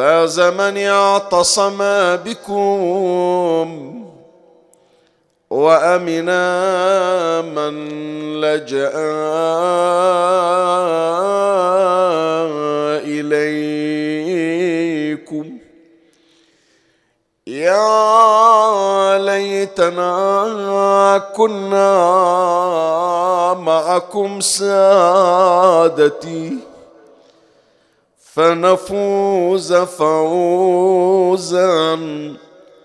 فاز من اعتصم بكم وامنا من لجأ إليكم. يا ليتنا كنا معكم سادتي. فنفوز فوزا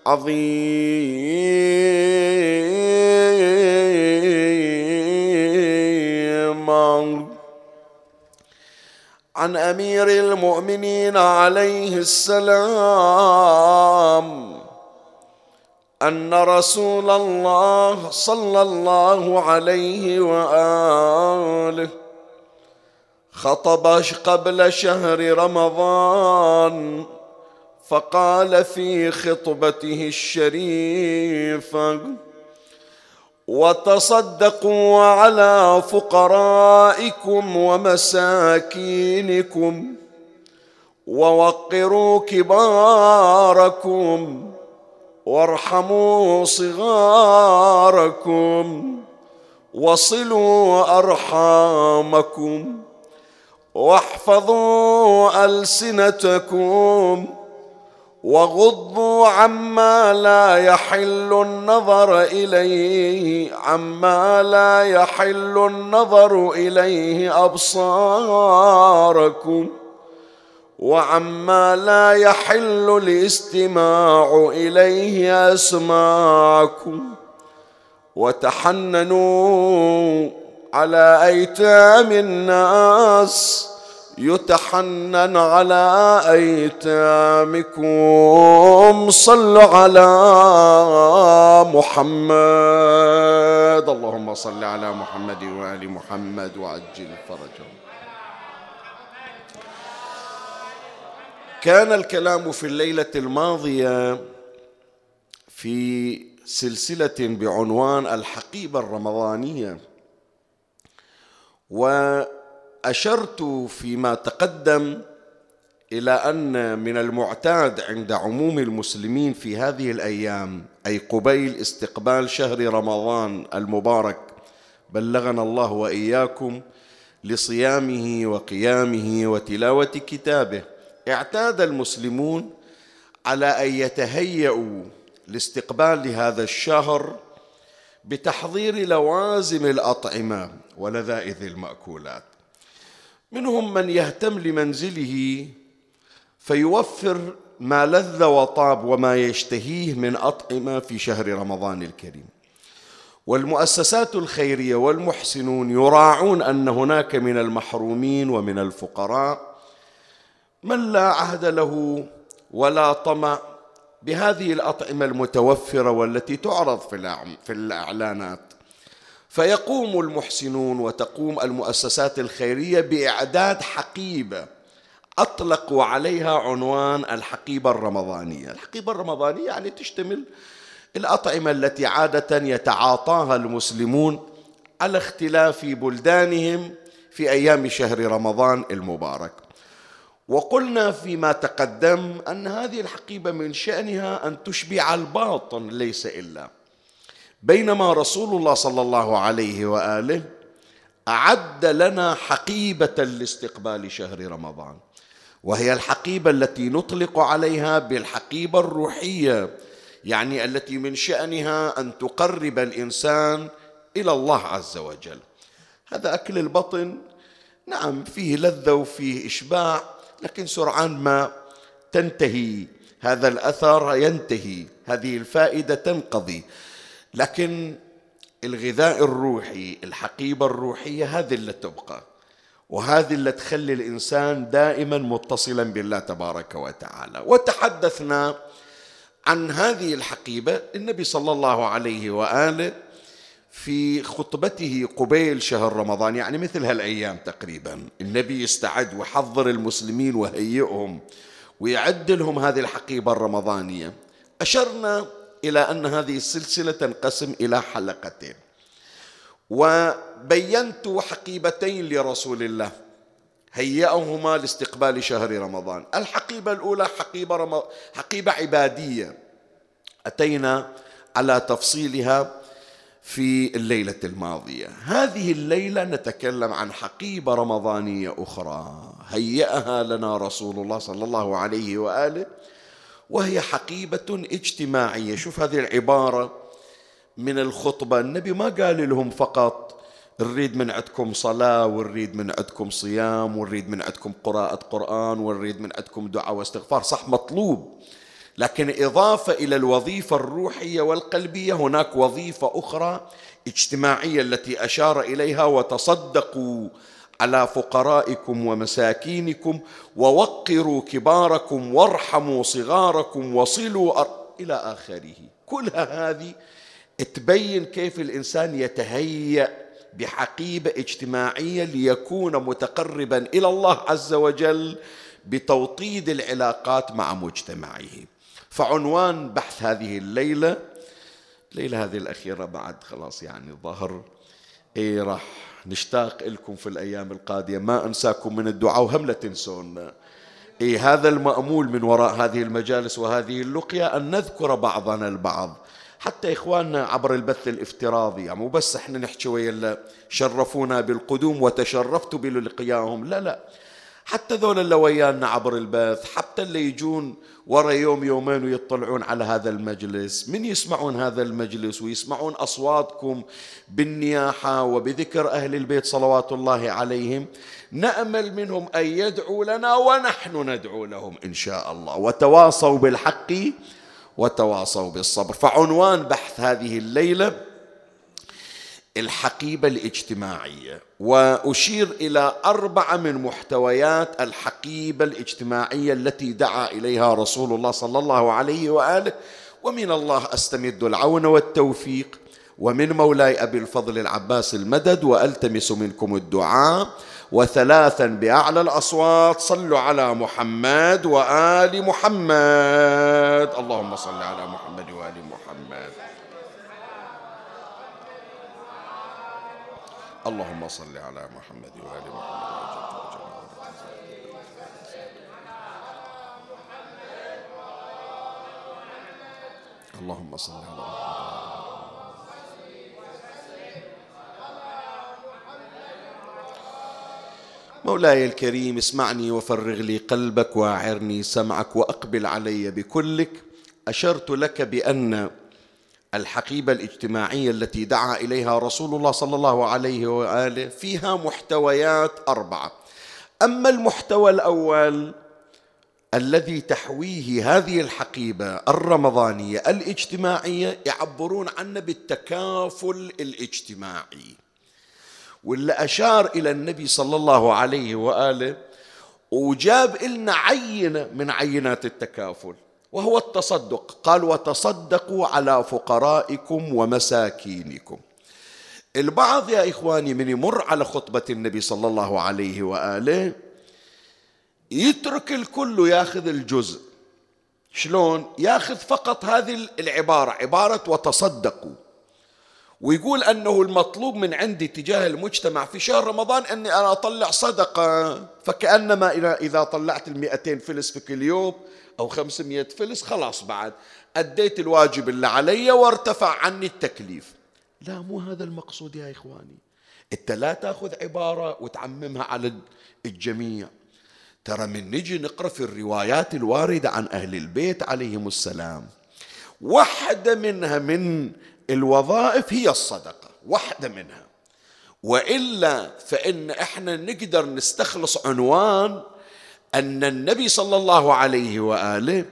عظيما. عن أمير المؤمنين عليه السلام أن رسول الله صلى الله عليه وآله خطب قبل شهر رمضان فقال في خطبته الشريفة وتصدقوا على فقرائكم ومساكينكم ووقروا كباركم وارحموا صغاركم وصلوا أرحامكم. واحفظوا ألسنتكم وغضوا عما لا يحل النظر إليه عما لا يحل النظر إليه أبصاركم وعما لا يحل الاستماع إليه أسماعكم. وتحننوا على أيتام الناس يتحنن على أيتامكم. صلوا على محمد. اللهم صل على محمد وآل محمد وعجل فرجهم كان الكلام في الليلة الماضية في سلسلة بعنوان الحقيبة الرمضانية. وأشرت فيما تقدم إلى أن من المعتاد عند عموم المسلمين في هذه الأيام أي قبيل استقبال شهر رمضان المبارك بلغنا الله وإياكم لصيامه وقيامه وتلاوة كتابه اعتاد المسلمون على أن يتهيأوا لاستقبال هذا الشهر بتحضير لوازم الأطعمة. ولذائذ المأكولات. منهم من يهتم لمنزله فيوفر ما لذ وطاب وما يشتهيه من أطعمة في شهر رمضان الكريم. والمؤسسات الخيرية والمحسنون يراعون أن هناك من المحرومين ومن الفقراء من لا عهد له ولا طمع بهذه الأطعمة المتوفرة والتي تعرض في الإعلانات. فيقوم المحسنون وتقوم المؤسسات الخيرية بإعداد حقيبة. اطلقوا عليها عنوان الحقيبة الرمضانية، الحقيبة الرمضانية يعني تشتمل الأطعمة التي عادة يتعاطاها المسلمون على اختلاف بلدانهم في أيام شهر رمضان المبارك. وقلنا فيما تقدم أن هذه الحقيبة من شأنها أن تشبع الباطن ليس إلا. بينما رسول الله صلى الله عليه وآله أعد لنا حقيبة لاستقبال شهر رمضان وهي الحقيبة التي نطلق عليها بالحقيبة الروحية يعني التي من شأنها أن تقرب الإنسان إلى الله عز وجل. هذا أكل البطن نعم فيه لذة وفيه إشباع لكن سرعان ما تنتهي هذا الأثر ينتهي هذه الفائدة تنقضي. لكن الغذاء الروحي الحقيبة الروحية هذه اللي تبقى وهذه اللي تخلي الإنسان دائما متصلا بالله تبارك وتعالى. وتحدثنا عن هذه الحقيبة النبي صلى الله عليه وآله في خطبته قبيل شهر رمضان يعني مثل هالأيام تقريبا النبي يستعد ويحضر المسلمين وهيئهم ويعد لهم هذه الحقيبة الرمضانية. أشرنا إلى أن هذه السلسلة تنقسم إلى حلقتين. وبينت حقيبتين لرسول الله هيأهما لاستقبال شهر رمضان. الحقيبة الأولى حقيبة, رم... حقيبة عبادية. أتينا على تفصيلها في الليلة الماضية. هذه الليلة نتكلم عن حقيبة رمضانية أخرى. هيأها لنا رسول الله صلى الله عليه وآله. وهي حقيبة اجتماعية. شوف هذه العبارة من الخطبة. النبي ما قال لهم فقط نريد من عندكم صلاة ونريد من عندكم صيام ونريد من عندكم قراءة قرآن ونريد من عندكم دعاء واستغفار. صح مطلوب. لكن إضافة إلى الوظيفة الروحية والقلبية هناك وظيفة أخرى اجتماعية التي أشار إليها وتصدقوا على فقرائكم ومساكينكم ووقروا كباركم وارحموا صغاركم وصلوا أر... إلى آخره. كلها هذه تبين كيف الإنسان يتهيأ بحقيبة اجتماعية ليكون متقربا إلى الله عز وجل بتوطيد العلاقات مع مجتمعه. فعنوان بحث هذه الليلة الليلة هذه الأخيرة بعد خلاص يعني ظهر إيه راح نشتاق لكم في الأيام القادمة ما أنساكم من الدعاء وهم لا تنسونا إيه هذا المأمول من وراء هذه المجالس وهذه اللقيا أن نذكر بعضنا البعض. حتى إخواننا عبر البث الافتراضي يعني مو بس إحنا نحكي ويا شرفونا بالقدوم وتشرفت بلقياهم لا لا. حتى ذول اللي ويانا عبر البث حتى اللي يجون ورا يوم يومين ويطلعون على هذا المجلس. من يسمعون هذا المجلس ويسمعون أصواتكم بالنياحة وبذكر أهل البيت صلوات الله عليهم نأمل منهم أن يدعوا لنا ونحن ندعو لهم إن شاء الله. وتواصوا بالحق وتواصوا بالصبر. فعنوان بحث هذه الليلة الحقيبة الاجتماعية. وأشير إلى أربعة من محتويات الحقيبة الاجتماعية التي دعا إليها رسول الله صلى الله عليه وآله. ومن الله أستمد العون والتوفيق. ومن مولاي أبي الفضل العباس المدد وألتمس منكم الدعاء. وثلاثا بأعلى الأصوات صلوا على محمد وآل محمد. اللهم صل على محمد وآل محمد اللهم صل على محمد وآل محمد. اللهم صل على محمد. مولاي الكريم اسمعني وفرغ لي قلبك واعرني سمعك وأقبل علي بكلك. أشرت لك بأن الحقيبة الاجتماعية التي دعا إليها رسول الله صلى الله عليه وآله فيها محتويات أربعة. أما المحتوى الأول الذي تحويه هذه الحقيبة الرمضانية الاجتماعية يعبرون عنه بالتكافل الاجتماعي. واللي أشار إلى النبي صلى الله عليه وآله وجاب لنا عينة من عينات التكافل. وهو التصدق. قال وتصدقوا على فقرائكم ومساكينكم. البعض يا إخواني من يمر على خطبة النبي صلى الله عليه وآله يترك الكل وياخذ الجزء. شلون؟ ياخذ فقط هذه العبارة عبارة وتصدقوا ويقول أنه المطلوب من عندي تجاه المجتمع في شهر رمضان أني أنا أطلع صدقة. فكأنما إذا طلعت المئتين فلس في كل يوم أو خمسمية فلس خلاص بعد. أديت الواجب اللي علي وارتفع عني التكليف. لا مو هذا المقصود يا إخواني. أنت لا تأخذ عبارة وتعممها على الجميع. ترى من نجي نقرأ في الروايات الواردة عن أهل البيت عليهم السلام. واحدة منها من الوظائف هي الصدقة. واحدة منها. وإلا فإن إحنا نقدر نستخلص عنوان أن النبي صلى الله عليه وآله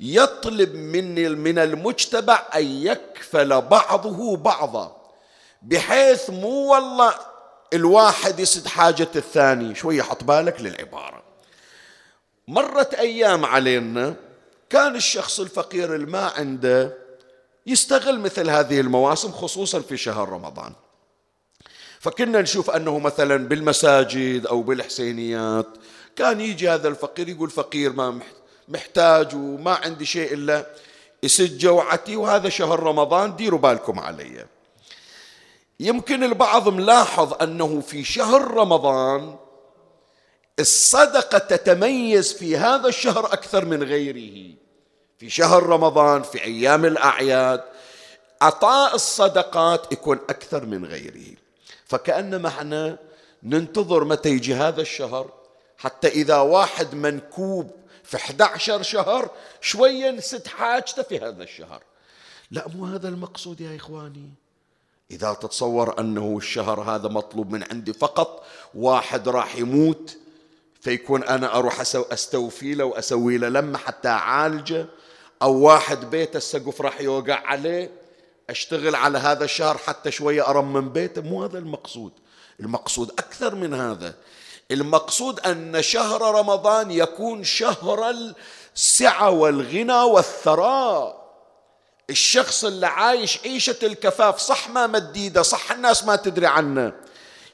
يطلب من من المجتمع أن يكفل بعضه بعضا بحيث مو والله الواحد يسد حاجة الثاني شوية حط بالك للعبارة. مرت أيام علينا كان الشخص الفقير الما عنده يستغل مثل هذه المواسم خصوصا في شهر رمضان. فكنا نشوف أنه مثلا بالمساجد أو بالحسينيات كان يجي هذا الفقير يقول فقير ما محتاج وما عندي شيء إلا يسد جوعتي وهذا شهر رمضان ديروا بالكم علي. يمكن البعض ملاحظ أنه في شهر رمضان الصدقة تتميز في هذا الشهر أكثر من غيره. في شهر رمضان في أيام الأعياد عطاء الصدقات يكون أكثر من غيره. فكأنما إحنا ننتظر متى يجي هذا الشهر حتى إذا واحد منكوب في 11 شهر شوية نسد حاجته في هذا الشهر. لا مو هذا المقصود يا إخواني. إذا تتصور أنه الشهر هذا مطلوب من عندي فقط واحد راح يموت فيكون أنا أروح أستوفي له وأسوي له لمة حتى أعالجه أو واحد بيته السقف راح يوقع عليه أشتغل على هذا الشهر حتى شوية أرمم بيته. مو هذا المقصود. المقصود أكثر من هذا المقصود أن شهر رمضان يكون شهر السعة والغنى والثراء. الشخص اللي عايش عيشة الكفاف صح ما مديدة صح الناس ما تدري عنه.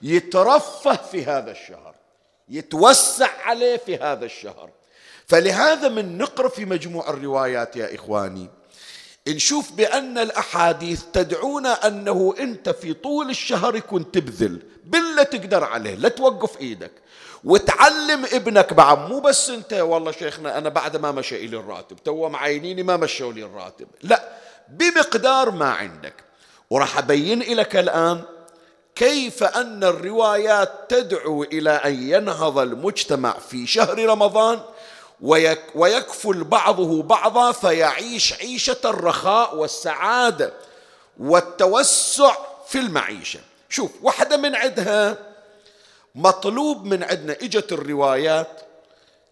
يترفه في هذا الشهر يتوسع عليه في هذا الشهر. فلهذا من نقرا في مجموع الروايات يا إخواني. نشوف بأن الأحاديث تدعونا أنه أنت في طول الشهر يكون تبذل بالله تقدر عليه لا توقف إيدك. وتعلم ابنك بعد مو بس أنت والله شيخنا أنا بعد ما مشى لي الراتب تو معينيني ما مشوا لي الراتب. لا بمقدار ما عندك. وراح أبين لك الآن كيف أن الروايات تدعو إلى أن ينهض المجتمع في شهر رمضان. ويكفل بعضه بعضا فيعيش عيشة الرخاء والسعادة والتوسع في المعيشة. شوف واحدة من عندها مطلوب من عندنا إجت الروايات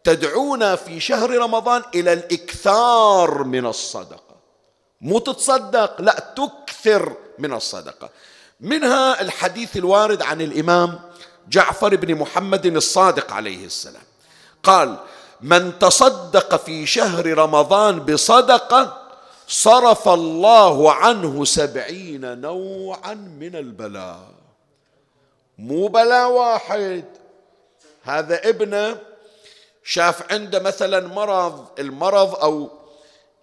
تدعونا في شهر رمضان إلى الإكثار من الصدقة. مو تتصدق لا تكثر من الصدقة. منها الحديث الوارد عن الإمام جعفر بن محمد الصادق عليه السلام. قال من تصدق في شهر رمضان بصدقة صرف الله عنه سبعين نوعا من البلاء. مو بلاء واحد. هذا ابنه شاف عنده مثلا مرض المرض أو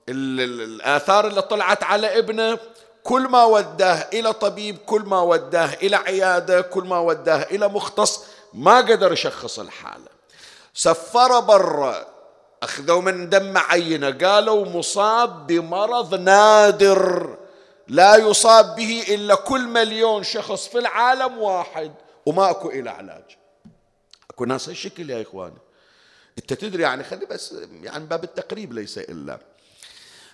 الآثار اللي طلعت على ابنه كل ما وداه إلى طبيب كل ما وداه إلى عيادة كل ما وداه إلى مختص ما قدر يشخص الحالة. سفر برا. أخذوا من دم عينة قالوا مصاب بمرض نادر. لا يصاب به إلا كل مليون شخص في العالم واحد. وما أكو إلى علاج. أكو ناس هالشكل يا إخواني. أنت تدري يعني خلي بس يعني باب التقريب ليس إلا.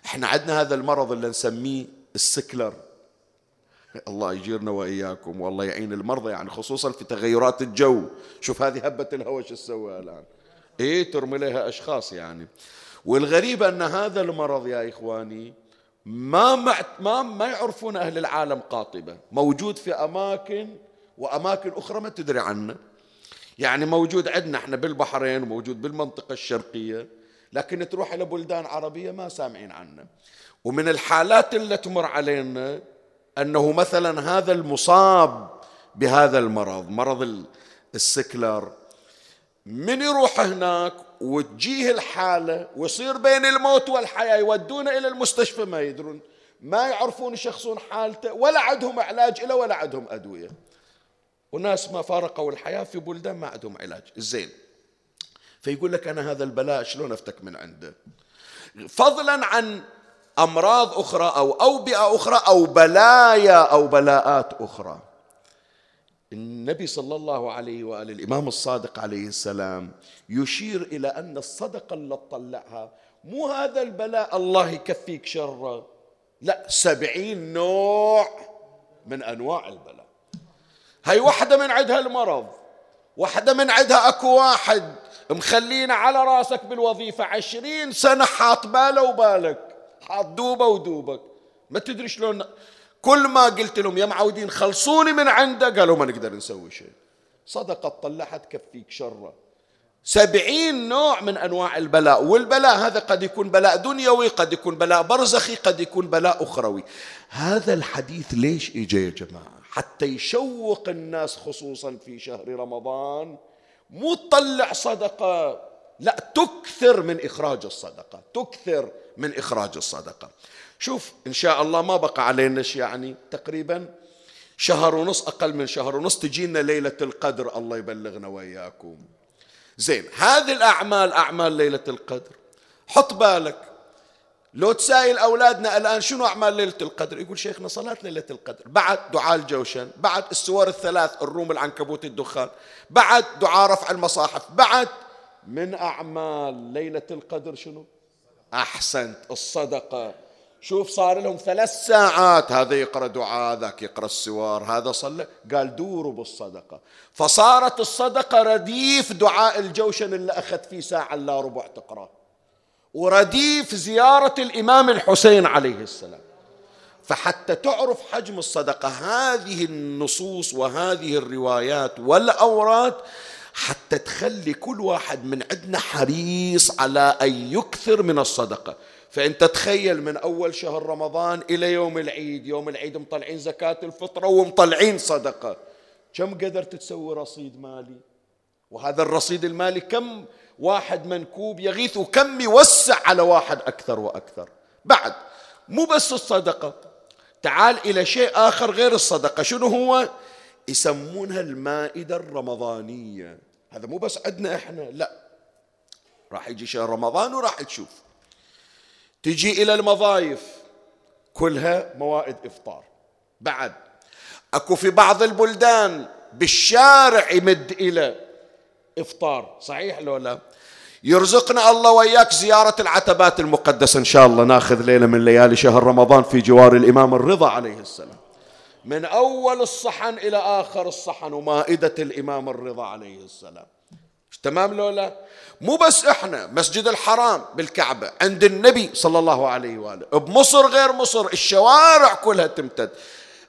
إحنا عندنا هذا المرض اللي نسميه السكلر. الله يجيرنا وإياكم والله يعين المرضى يعني خصوصا في تغيرات الجو. شوف هذه هبة الهواء شو تسوي الآن؟ إيه ترمي لها أشخاص يعني. والغريب أن هذا المرض يا إخواني ما ما ما يعرفون أهل العالم قاطبة. موجود في أماكن وأماكن أخرى ما تدري عنه. يعني موجود عندنا إحنا بالبحرين وموجود بالمنطقة الشرقية لكن تروح إلى بلدان عربية ما سامعين عنه. ومن الحالات اللي تمر علينا أنه مثلا هذا المصاب بهذا المرض مرض السكلر من يروح هناك وتجيه الحالة ويصير بين الموت والحياة يودونه إلى المستشفى ما يدرون ما يعرفون يشخصون حالته ولا عندهم علاج له ولا عندهم أدوية. وناس ما فارقوا الحياة في بلدان ما عندهم علاج. زين. فيقول لك أنا هذا البلاء شلون أفتك من عنده؟ فضلا عن أمراض أخرى أو أوبئة أخرى أو بلايا أو بلاءات أخرى. النبي صلى الله عليه وآله الإمام الصادق عليه السلام يشير إلى أن الصدقة اللي تطلعها مو هذا البلاء الله يكفيك شره لا سبعين نوع من أنواع البلاء. هاي واحدة من عندها المرض واحدة من عندها أكو واحد مخلينا على راسك بالوظيفة عشرين سنة حاط باله وبالك. حاط دوبة ودوبك. ما تدري شلون كل ما قلت لهم يا معودين خلصوني من عنده قالوا ما نقدر نسوي شيء. صدقة طلعها تكفيك شرة. سبعين نوع من أنواع البلاء والبلاء هذا قد يكون بلاء دنيوي قد يكون بلاء برزخي قد يكون بلاء أخروي. هذا الحديث ليش إجا يا جماعة؟ حتى يشوق الناس خصوصا في شهر رمضان. مو تطلع صدقة. لا تكثر من إخراج الصدقة تكثر من إخراج الصدقة. شوف إن شاء الله ما بقى علينا يعني تقريبا شهر ونص أقل من شهر ونص تجينا ليلة القدر الله يبلغنا وإياكم. زين هذه الأعمال أعمال ليلة القدر. حط بالك لو تسائل أولادنا الآن شنو أعمال ليلة القدر؟ يقول شيخنا صلاة ليلة القدر. بعد دعاء الجوشن بعد السور الثلاث الروم العنكبوت الدخان. بعد دعاء رفع المصاحف. بعد من أعمال ليلة القدر شنو؟ أحسنت. الصدقة. شوف صار لهم ثلاث ساعات هذا يقرأ دعاء ذاك يقرأ السوار هذا صلى. قال دوروا بالصدقة. فصارت الصدقة رديف دعاء الجوشن اللي أخذ فيه ساعة إلا ربع تقرأ. ورديف زيارة الإمام الحسين عليه السلام. فحتى تعرف حجم الصدقة هذه النصوص وهذه الروايات والأوراد حتى تخلي كل واحد من عندنا حريص على أن يكثر من الصدقة. فأنت تخيل من أول شهر رمضان إلى يوم العيد يوم العيد مطلعين زكاة الفطرة ومطلعين صدقة. كم قدرت تسوي رصيد مالي؟ وهذا الرصيد المالي كم واحد منكوب يغيث وكم يوسع على واحد أكثر وأكثر. بعد مو بس الصدقة. تعال إلى شيء آخر غير الصدقة. شنو هو؟ يسمونها المائدة الرمضانية. هذا مو بس عندنا إحنا لا. راح يجي شهر رمضان وراح تشوف. تجي إلى المضايف كلها موائد إفطار. بعد أكو في بعض البلدان بالشارع يمد إلى إفطار. صحيح لو لا؟ يرزقنا الله وإياك زيارة العتبات المقدسة إن شاء الله. ناخذ ليلة من ليالي شهر رمضان في جوار الإمام الرضا عليه السلام. من أول الصحن إلى آخر الصحن ومائدة الإمام الرضا عليه السلام. تمام لولا مو بس إحنا مسجد الحرام بالكعبة عند النبي صلى الله عليه وآله بمصر غير مصر الشوارع كلها تمتد.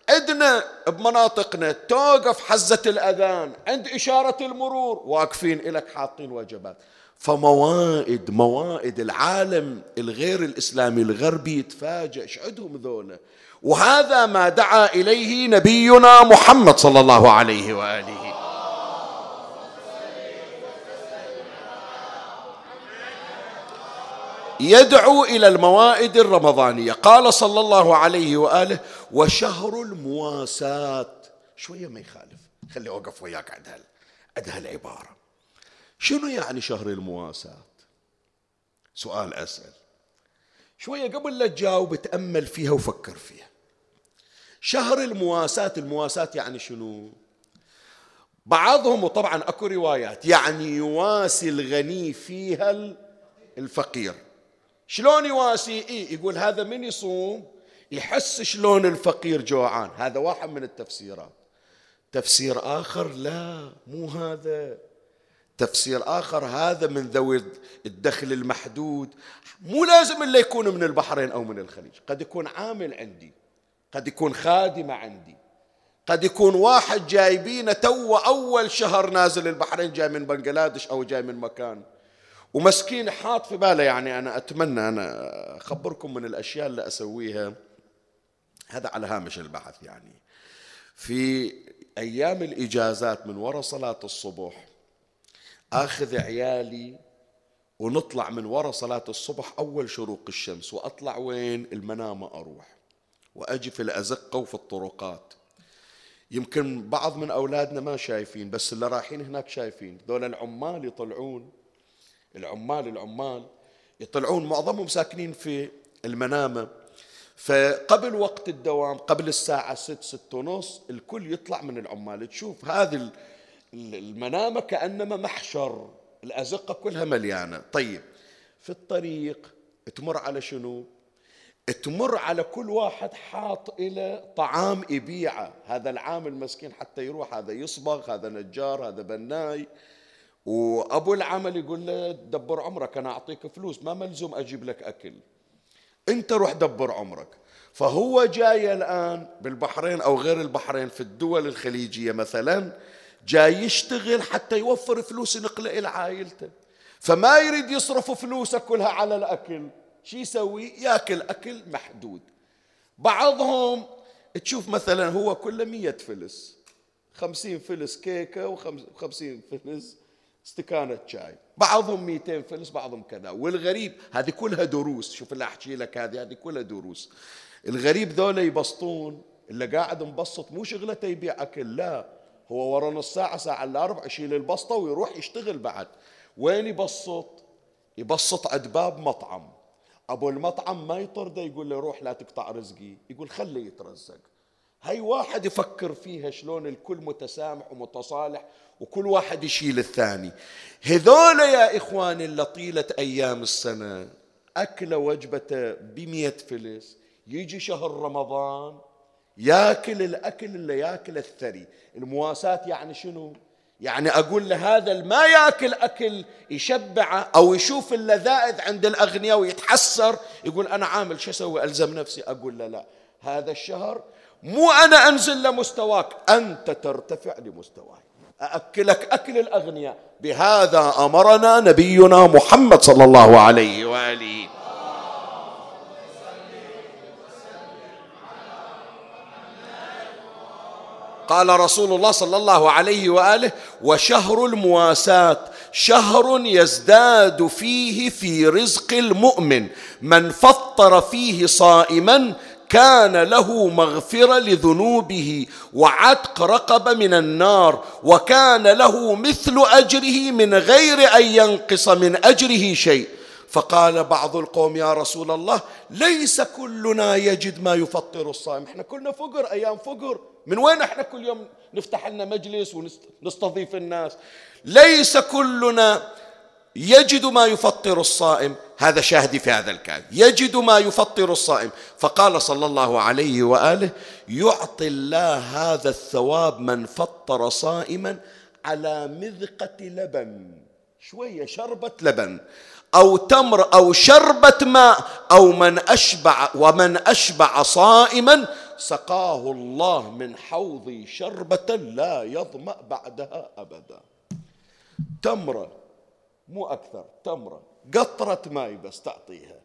عندنا بمناطقنا توقف حزة الأذان عند إشارة المرور واقفين إلك حاطين وجبات. فموائد موائد العالم الغير الإسلامي الغربي يتفاجئ إيش عندهم ذولا؟ وهذا ما دعا إليه نبينا محمد صلى الله عليه وآله. يدعو إلى الموائد الرمضانية. قال صلى الله عليه وآله وشهر المواساة. شوية ما يخالف. خلي أوقف وياك عند هال عند هالعبارة. شنو يعني شهر المواساة؟ سؤال اسال شوية قبل لا تجاوب تأمل فيها وفكر فيها. شهر المواساة المواساة يعني شنو؟ بعضهم وطبعا أكو روايات يعني يواسي الغني فيها الفقير. شلون يواسي؟ إيه يقول هذا من يصوم؟ يحس شلون الفقير جوعان. هذا واحد من التفسيرات. تفسير آخر؟ لا مو هذا. تفسير آخر هذا من ذوي الدخل المحدود. مو لازم إلا يكون من البحرين أو من الخليج. قد يكون عامل عندي. قد يكون خادمة عندي. قد يكون واحد جايبينه تو أول شهر نازل البحرين جاي من بنغلاديش أو جاي من مكان. ومسكين حاط في باله يعني أنا أتمنى أنا أخبركم من الأشياء اللي أسويها. هذا على هامش البحث يعني. في أيام الإجازات من وراء صلاة الصبح آخذ عيالي ونطلع من وراء صلاة الصبح أول شروق الشمس وأطلع وين؟ المنامة أروح. وأجي في الأزقة وفي الطرقات. يمكن بعض من أولادنا ما شايفين بس اللي رايحين هناك شايفين. ذول العمال يطلعون العمال العمال يطلعون. معظمهم ساكنين في المنامة. فقبل وقت الدوام قبل الساعة ست ست ونص الكل يطلع من العمال. تشوف هذه المنامة كأنما محشر. الأزقة كلها مليانة. طيب في الطريق تمر على شنو؟ تمر على كل واحد حاط إلى طعام يبيعه هذا العامل مسكين حتى يروح هذا يصبغ هذا نجار هذا بناي. وأبو العمل يقول له دبر عمرك أنا أعطيك فلوس ما ملزوم أجيب لك أكل. أنت روح دبر عمرك. فهو جاي الآن بالبحرين أو غير البحرين في الدول الخليجية مثلا جاي يشتغل حتى يوفر فلوس ينقله إلى عائلته. فما يريد يصرف فلوسه كلها على الأكل. شو يسوي؟ ياكل أكل محدود. بعضهم تشوف مثلا هو كله مية فلس خمسين فلس كيكة وخمسين فلس استكانة شاي. بعضهم 200 فلس بعضهم كذا. والغريب هذه كلها دروس. شوف اللي أحكي لك هذه هذه كلها دروس. الغريب ذولا يبسطون اللي قاعد مبسط مو شغلته يبيع أكل لا. هو ورا نص ساعة ساعة إلا ربع يشيل البسطة ويروح يشتغل بعد. وين يبسط؟ يبسط عند باب مطعم. أبو المطعم ما يطرده يقول له روح لا تقطع رزقي. يقول خليه يترزق. هاي واحد يفكر فيها شلون الكل متسامح ومتصالح وكل واحد يشيل الثاني. هذول يا إخواني اللي طيلة أيام السنة أكل وجبته بمئة فلس يجي شهر رمضان ياكل الأكل اللي ياكل الثري. المواساة يعني شنو؟ يعني أقول لهذا ما يأكل أكل يشبعه أو يشوف اللذائذ عند الأغنياء ويتحسر يقول أنا عامل شو أسوي؟ ألزم نفسي أقول له لا. هذا الشهر مو أنا أنزل لمستواك أنت ترتفع لمستواي. أأكلك أكل الأغنياء. بهذا أمرنا نبينا محمد صلى الله عليه وآله. قال رسول الله صلى الله عليه وآله وشهر المواساة شهر يزداد فيه في رزق المؤمن من فطر فيه صائما كان له مغفرة لذنوبه وعتق رقبة من النار وكان له مثل أجره من غير أن ينقص من أجره شيء. فقال بعض القوم يا رسول الله ليس كلنا يجد ما يفطر الصائم. إحنا كلنا فقر أيام فقر. من وين إحنا كل يوم نفتح لنا مجلس ونستضيف الناس؟ ليس كلنا يجد ما يفطر الصائم. هذا شاهدي في هذا الكلام يجد ما يفطر الصائم. فقال صلى الله عليه وآله يعطي الله هذا الثواب من فطر صائما على مذقة لبن. شوية شربة لبن. أو تمر أو شربة ماء. أو من أشبع ومن أشبع صائما سقاه الله من حوضي شربة لا يظمأ بعدها أبدا. تمرة مو أكثر تمرة. قطرة ماء بس تعطيها.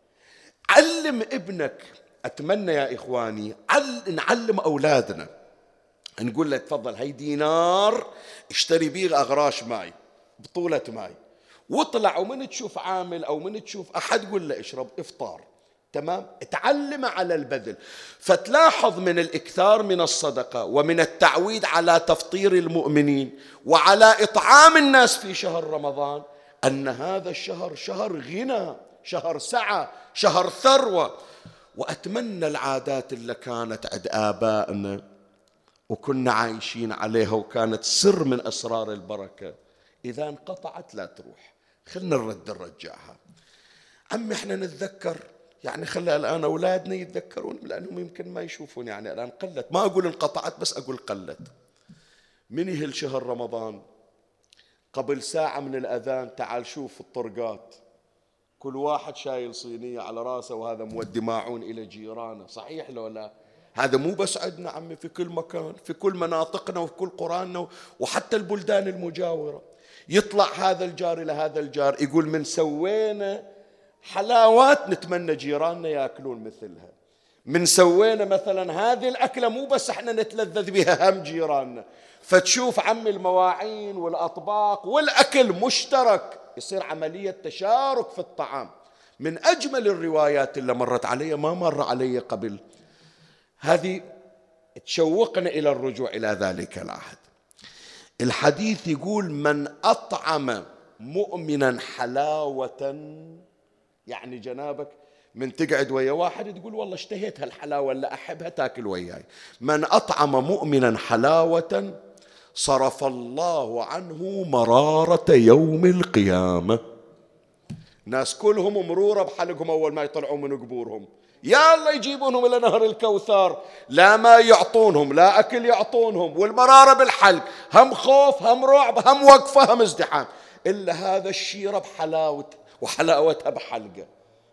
علم ابنك أتمنى يا إخواني نعلم أولادنا. نقول له تفضل هي دينار اشتري بيه أغراش ماي بطولة ماي. واطلع ومن تشوف عامل أو من تشوف أحد قول له اشرب إفطار. تمام؟ تعلم على البذل. فتلاحظ من الإكثار من الصدقة ومن التعويد على تفطير المؤمنين وعلى إطعام الناس في شهر رمضان أن هذا الشهر شهر غنى شهر سعه شهر ثروة. وأتمنى العادات اللي كانت عند آبائنا وكنا عايشين عليها وكانت سر من أسرار البركة. إذا انقطعت لا تروح. خلنا نرد نرجعها. عمي إحنا نتذكر يعني خلي الآن أولادنا يتذكرون لأنهم يمكن ما يشوفون. يعني الآن قلت ما أقول انقطعت بس أقول قلت. من يهل شهر رمضان؟ قبل ساعة من الأذان تعال شوف الطرقات. كل واحد شايل صينية على راسه وهذا مودي ماعون إلى جيرانه. صحيح لو لا؟ هذا مو بس عندنا عمي في كل مكان في كل مناطقنا وفي كل قراننا وحتى البلدان المجاورة. يطلع هذا الجار إلى هذا الجار يقول من سوينا حلاوات نتمنى جيراننا ياكلون مثلها. من سوينا مثلا هذه الأكلة مو بس إحنا نتلذذ بها هم جيراننا. فتشوف عم المواعين والأطباق والأكل مشترك يصير عملية تشارك في الطعام. من أجمل الروايات اللي مرت علي ما مر علي قبل. هذه تشوقنا إلى الرجوع إلى ذلك العهد. الحديث يقول من أطعم مؤمنا حلاوة يعني جنابك من تقعد ويا واحد تقول والله اشتهيت هالحلاوة اللي أحبها تاكل وياي. من أطعم مؤمنا حلاوة صرف الله عنه مرارة يوم القيامة. ناس كلهم مرورة بحلقهم أول ما يطلعون من قبورهم. يا الله يجيبونهم إلى نهر الكوثر. لا ما يعطونهم لا أكل يعطونهم والمرارة بالحلق. هم خوف هم رعب هم وقفة هم ازدحام. إلا هذا الشيرة بحلاوته وحلاوتها بحلقه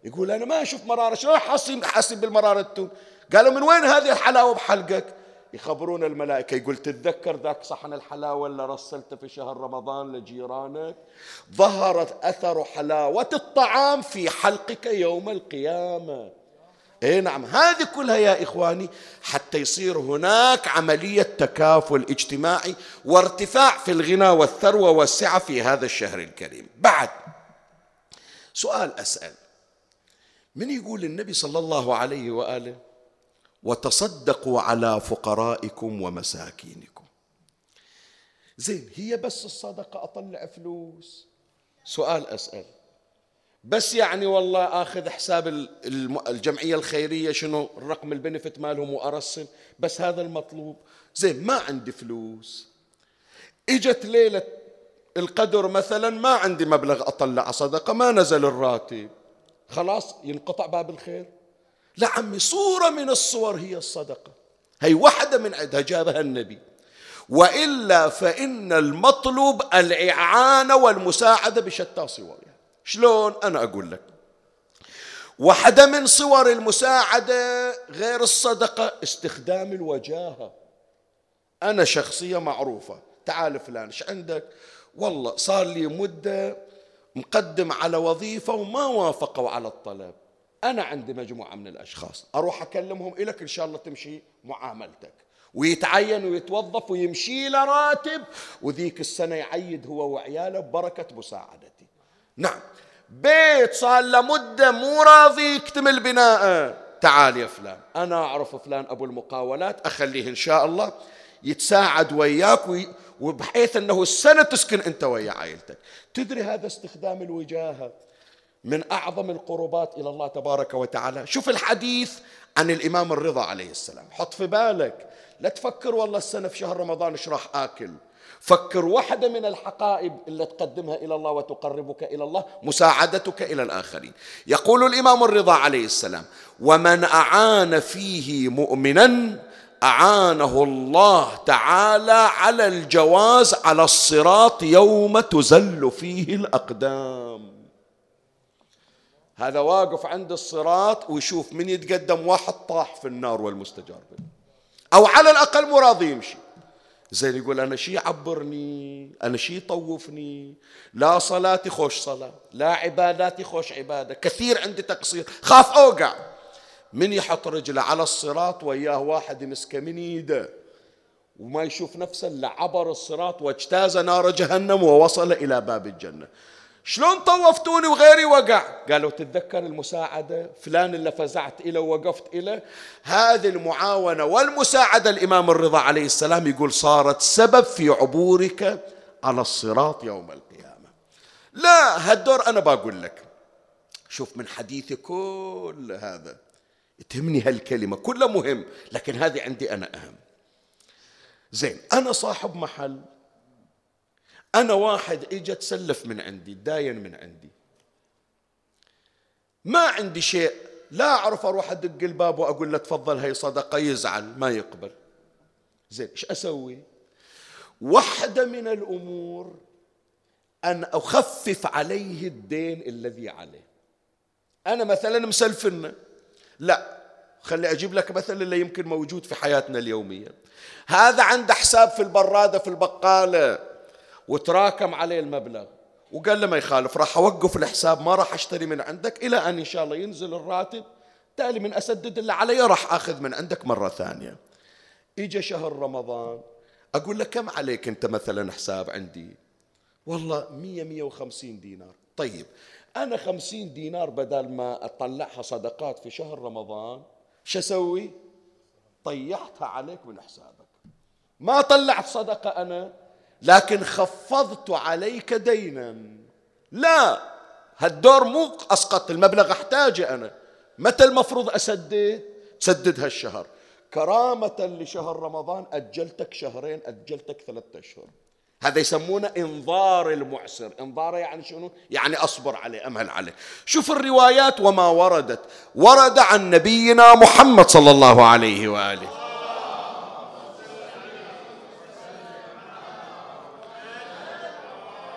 يقول أنا ما أشوف مرارة. شلون حاسين حاسين بالمرارة التون قالوا من وين هذه الحلاوة بحلقك يخبرون الملائكة. يقول تتذكر ذاك صحن الحلاوة اللي رسلته في شهر رمضان لجيرانك؟ ظهرت أثر حلاوة الطعام في حلقك يوم القيامة. اي نعم. هذه كلها يا إخواني حتى يصير هناك عملية تكافل اجتماعي وارتفاع في الغنى والثروة والسعة في هذا الشهر الكريم. بعد سؤال أسأل. من يقول النبي صلى الله عليه وآله وتصدقوا على فقرائكم ومساكينكم. زين هي بس الصدقة أطلع فلوس. سؤال أسأل. بس يعني والله آخذ حساب الجمعية الخيرية شنو الرقم البنفت مالهم وأرسل بس هذا المطلوب. زين ما عندي فلوس. إجت ليلة القدر مثلا ما عندي مبلغ أطلع صدقه ما نزل الراتب. خلاص ينقطع باب الخير. لا عمي صورة من الصور هي الصدقة. هي واحدة من عندها جابها النبي. وإلا فإن المطلوب الإعانة والمساعدة بشتى صورها شلون؟ أنا أقول لك. واحدة من صور المساعدة غير الصدقة استخدام الوجاهة. أنا شخصية معروفة. تعال فلان إيش عندك؟ والله صار لي مدة مقدم على وظيفة وما وافقوا على الطلب. أنا عندي مجموعة من الأشخاص أروح أكلمهم إلك إن شاء الله تمشي معاملتك. ويتعين ويتوظف ويمشي له راتب وذيك السنة يعيد هو وعياله ببركة مساعدتي. نعم بيت صار له مدة مو راضي يكتمل بناءه تعال يا فلان أنا أعرف فلان أبو المقاولات أخليه إن شاء الله يتساعد وياك وي وبحيث أنه السنة تسكن أنت ويا عائلتك. تدري هذا استخدام الوجاهة من أعظم القربات إلى الله تبارك وتعالى؟ شوف الحديث عن الإمام الرضا عليه السلام. حط في بالك. لا تفكر والله السنة في شهر رمضان إيش راح آكل. فكر واحدة من الحقائب اللي تقدمها إلى الله وتقربك إلى الله مساعدتك إلى الآخرين. يقول الإمام الرضا عليه السلام ومن أعان فيه مؤمنا أعانه الله تعالى على الجواز على الصراط يوم تزل فيه الأقدام. هذا واقف عند الصراط ويشوف من يتقدم واحد طاح في النار والمستجار أو على الأقل مو راضي يمشي. زين يقول أنا شي يعبرني أنا شي يطوفني. لا صلاتي خوش صلاة لا عباداتي خوش عبادة. كثير عندي تقصير. خاف أوقع. من يحط رجله على الصراط وياه واحد يمسكه من ايده وما يشوف نفسه إلا عبر الصراط واجتاز نار جهنم ووصل إلى باب الجنة. شلون طوفتوني وغيري وقع؟ قالوا تتذكر المساعدة؟ فلان اللي فزعت إليه ووقفت إليه هذه المعاونة والمساعدة الإمام الرضا عليه السلام يقول صارت سبب في عبورك على الصراط يوم القيامة. لا هالدور أنا بقول لك. شوف من حديثي كل هذا. تهمني هالكلمة كلها مهم لكن هذه عندي أنا أهم. زين أنا صاحب محل. أنا واحد إجا تسلف من عندي داين من عندي. ما عندي شيء لا أعرف أروح أدق الباب وأقول له تفضل هي صدقة يزعل ما يقبل. زين إيش أسوي؟ واحدة من الأمور أن أخفف عليه الدين الذي عليه. أنا مثلا مسلفنا لا خلي أجيب لك مثل اللي يمكن موجود في حياتنا اليومية. هذا عنده حساب في البرادة في البقالة وتراكم عليه المبلغ. وقال له ما يخالف راح أوقف الحساب ما راح أشتري من عندك إلى أن إن شاء الله ينزل الراتب. تالي من أسدد اللي علي راح أخذ من عندك مرة ثانية. إجا شهر رمضان أقول له كم عليك أنت مثلا حساب عندي؟ والله مية مية وخمسين دينار. طيب أنا خمسين دينار بدل ما أطلعها صدقات في شهر رمضان شو أسوي؟ طيحتها عليك من حسابك. ما طلعت صدقة أنا لكن خفضت عليك دينا. لا هالدور مو أسقطت المبلغ أحتاجه أنا. متى المفروض أسدد؟ تسدد هالشهر. كرامة لشهر رمضان أجلتك شهرين أجلتك ثلاثة أشهر. هذا يسمونه انظار المعسر. انظاره يعني شنو؟ يعني أصبر عليه أمهل عليه. شوف الروايات وما وردت. ورد عن نبينا محمد صلى الله عليه وآله.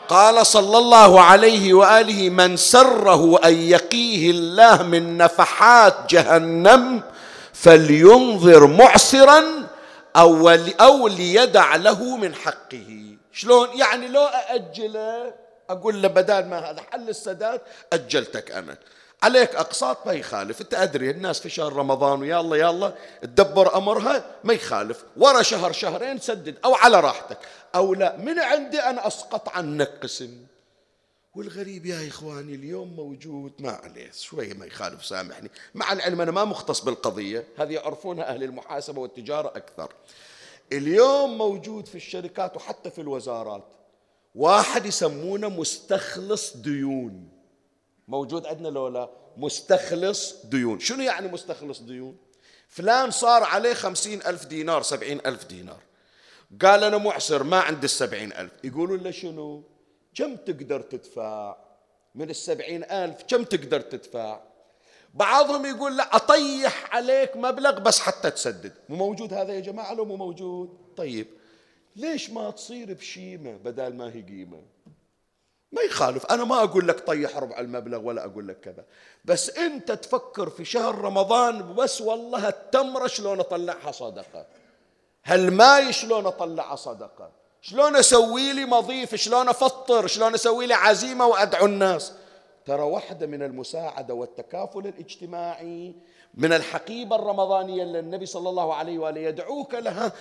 قال صلى الله عليه وآله من سره أن يقيه الله من نفحات جهنم فلينظر معسرا أو أو ليدع له من حقه. شلون؟ يعني لو أأجله. أقول له بدال ما هذا حل السداد أجلتك أنا. عليك أقساط ما يخالف. أنت أدري الناس في شهر رمضان ويا الله يا الله تدبر أمرها ما يخالف. ورا شهر شهرين سدد أو على راحتك. أو لا من عندي أنا أسقط عنك قسم والغريب يا إخواني اليوم موجود. ما عليه شوية ما يخالف سامحني. مع العلم أنا ما مختص بالقضية. هذه يعرفونها أهل المحاسبة والتجارة أكثر. اليوم موجود في الشركات وحتى في الوزارات. واحد يسمونه مستخلص ديون. موجود عندنا لو لا؟ مستخلص ديون. شنو يعني مستخلص ديون؟ فلان صار عليه خمسين ألف دينار سبعين ألف دينار. قال أنا معسر ما عندي السبعين ألف. يقولون له شنو؟ كم تقدر تدفع؟ من السبعين ألف كم تقدر تدفع؟ بعضهم يقول لا أطيح عليك مبلغ بس حتى تسدد. مو موجود هذا يا جماعة؟ لو مو موجود. طيب ليش ما تصير بشيمة بدل ما هي قيمة؟ ما يخالف. أنا ما أقول لك طيح ربع المبلغ ولا أقول لك كذا. بس أنت تفكر في شهر رمضان بس والله التمرة شلون أطلعها صدقة؟ هالماي شلون أطلعها صدقة؟ شلون أسوي لي مضيف؟ شلون أفطر؟ شلون أسوي لي عزيمة وأدعو الناس؟ ترى واحدة من المساعدة والتكافل الاجتماعي من الحقيبة الرمضانية اللي النبي صلى الله عليه وآله يدعوك لها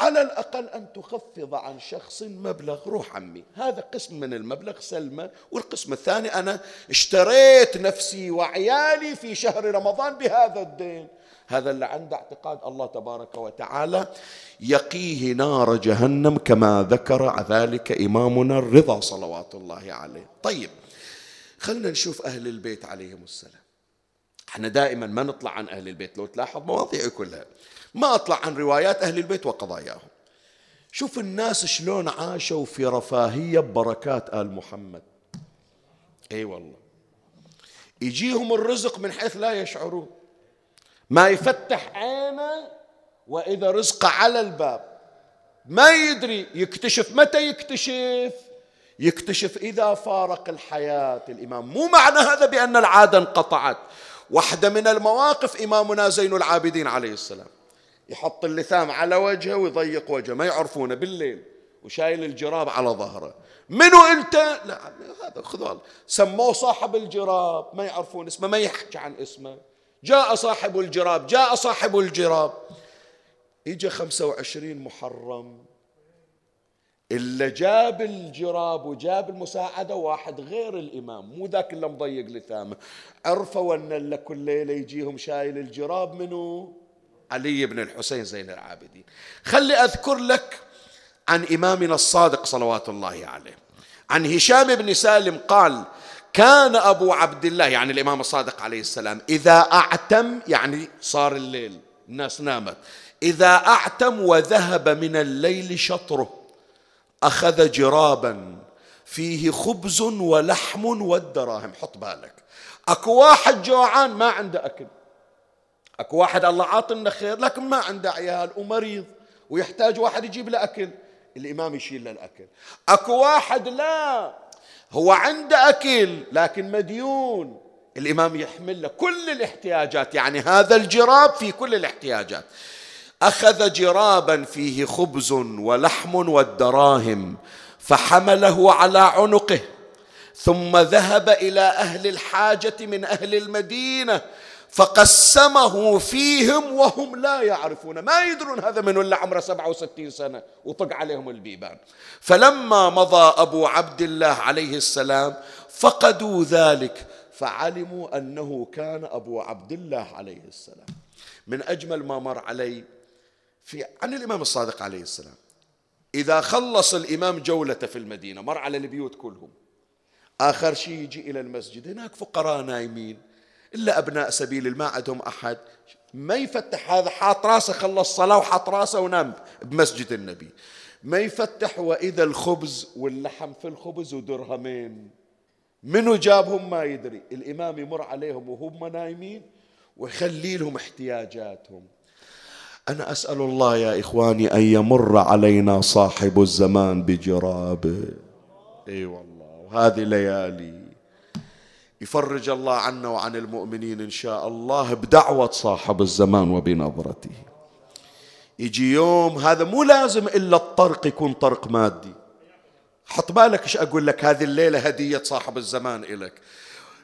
على الأقل أن تخفض عن شخص مبلغ روح عمي. هذا قسم من المبلغ سلمة والقسم الثاني أنا اشتريت نفسي وعيالي في شهر رمضان بهذا الدين. هذا اللي عنده اعتقاد الله تبارك وتعالى. يقيه نار جهنم كما ذكر ذلك إمامنا الرضا صلوات الله عليه. طيب خلنا نشوف أهل البيت عليهم السلام. إحنا دائما ما نطلع عن أهل البيت. لو تلاحظ مواضيع كلها. ما أطلع عن روايات أهل البيت وقضاياهم. شوف الناس شلون عاشوا في رفاهية ببركات آل محمد. إي والله. يجيهم الرزق من حيث لا يشعرون. ما يفتح عينه وإذا رزق على الباب. ما يدري يكتشف. متى يكتشف؟ يكتشف إذا فارق الحياة الإمام. مو معنى هذا بأن العادة انقطعت. واحدة من المواقف إمامنا زين العابدين عليه السلام. يحط اللثام على وجهه ويضيق وجهه. ما يعرفونه بالليل. وشايل الجراب على ظهره. منو أنت؟ لا هذا خذوا سموه صاحب الجراب. ما يعرفون اسمه ما يحكي عن اسمه. جاء صاحب الجراب جاء صاحب الجراب. اجى 25 محرم. إلا جاب الجراب وجاب المساعدة واحد غير الإمام مو ذاك اللي مضيق لثامه. عرفوا أن كل ليلة يجيهم شايل الجراب منو؟ علي بن الحسين زين العابدين. خلي أذكر لك عن إمامنا الصادق صلوات الله عليه. عن هشام بن سالم قال كان أبو عبد الله يعني الإمام الصادق عليه السلام إذا أعتم يعني صار الليل الناس نامت إذا أعتم وذهب من الليل شطره. أخذ جرابا فيه خبز ولحم والدراهم. حط بالك. أكو واحد جوعان ما عنده أكل. أكو واحد الله عاطنا خير لكن ما عنده عيال ومريض ويحتاج واحد يجيب له أكل. الإمام يشيل له الأكل. أكو واحد لا هو عنده أكل لكن مديون. الإمام يحمل له كل الاحتياجات. يعني هذا الجراب في كل الاحتياجات. أخذ جرابا فيه خبز ولحم والدراهم فحمله على عنقه ثم ذهب إلى أهل الحاجة من أهل المدينة فقسمه فيهم وهم لا يعرفون. ما يدرون هذا من ولا عمره سبعة وستين سنة وطق عليهم البيبان. فلما مضى أبو عبد الله عليه السلام فقدوا ذلك فعلموا أنه كان أبو عبد الله عليه السلام. من أجمل ما مر علي في عن الإمام الصادق عليه السلام. إذا خلص الإمام جولته في المدينة مر على البيوت كلهم. آخر شيء يجي إلى المسجد هناك فقراء نايمين. إلا أبناء سبيل ما عندهم أحد. ما يفتح هذا حاط راسه خلص صلاة وحاط راسه ونام بمسجد النبي. ما يفتح وإذا الخبز واللحم في الخبز ودرهمين. منو جابهم؟ ما يدري. الإمام يمر عليهم وهم نايمين ويخلي لهم احتياجاتهم. أنا أسأل الله يا إخواني أن يمر علينا صاحب الزمان بجرابه أي والله وهذه ليالي. يفرج الله عنا وعن المؤمنين إن شاء الله بدعوة صاحب الزمان وبنظرته. يجي يوم هذا مو لازم إلا الطرق يكون طرق مادي. حط بالك إيش أقول لك؟ هذه الليلة هدية صاحب الزمان إلك.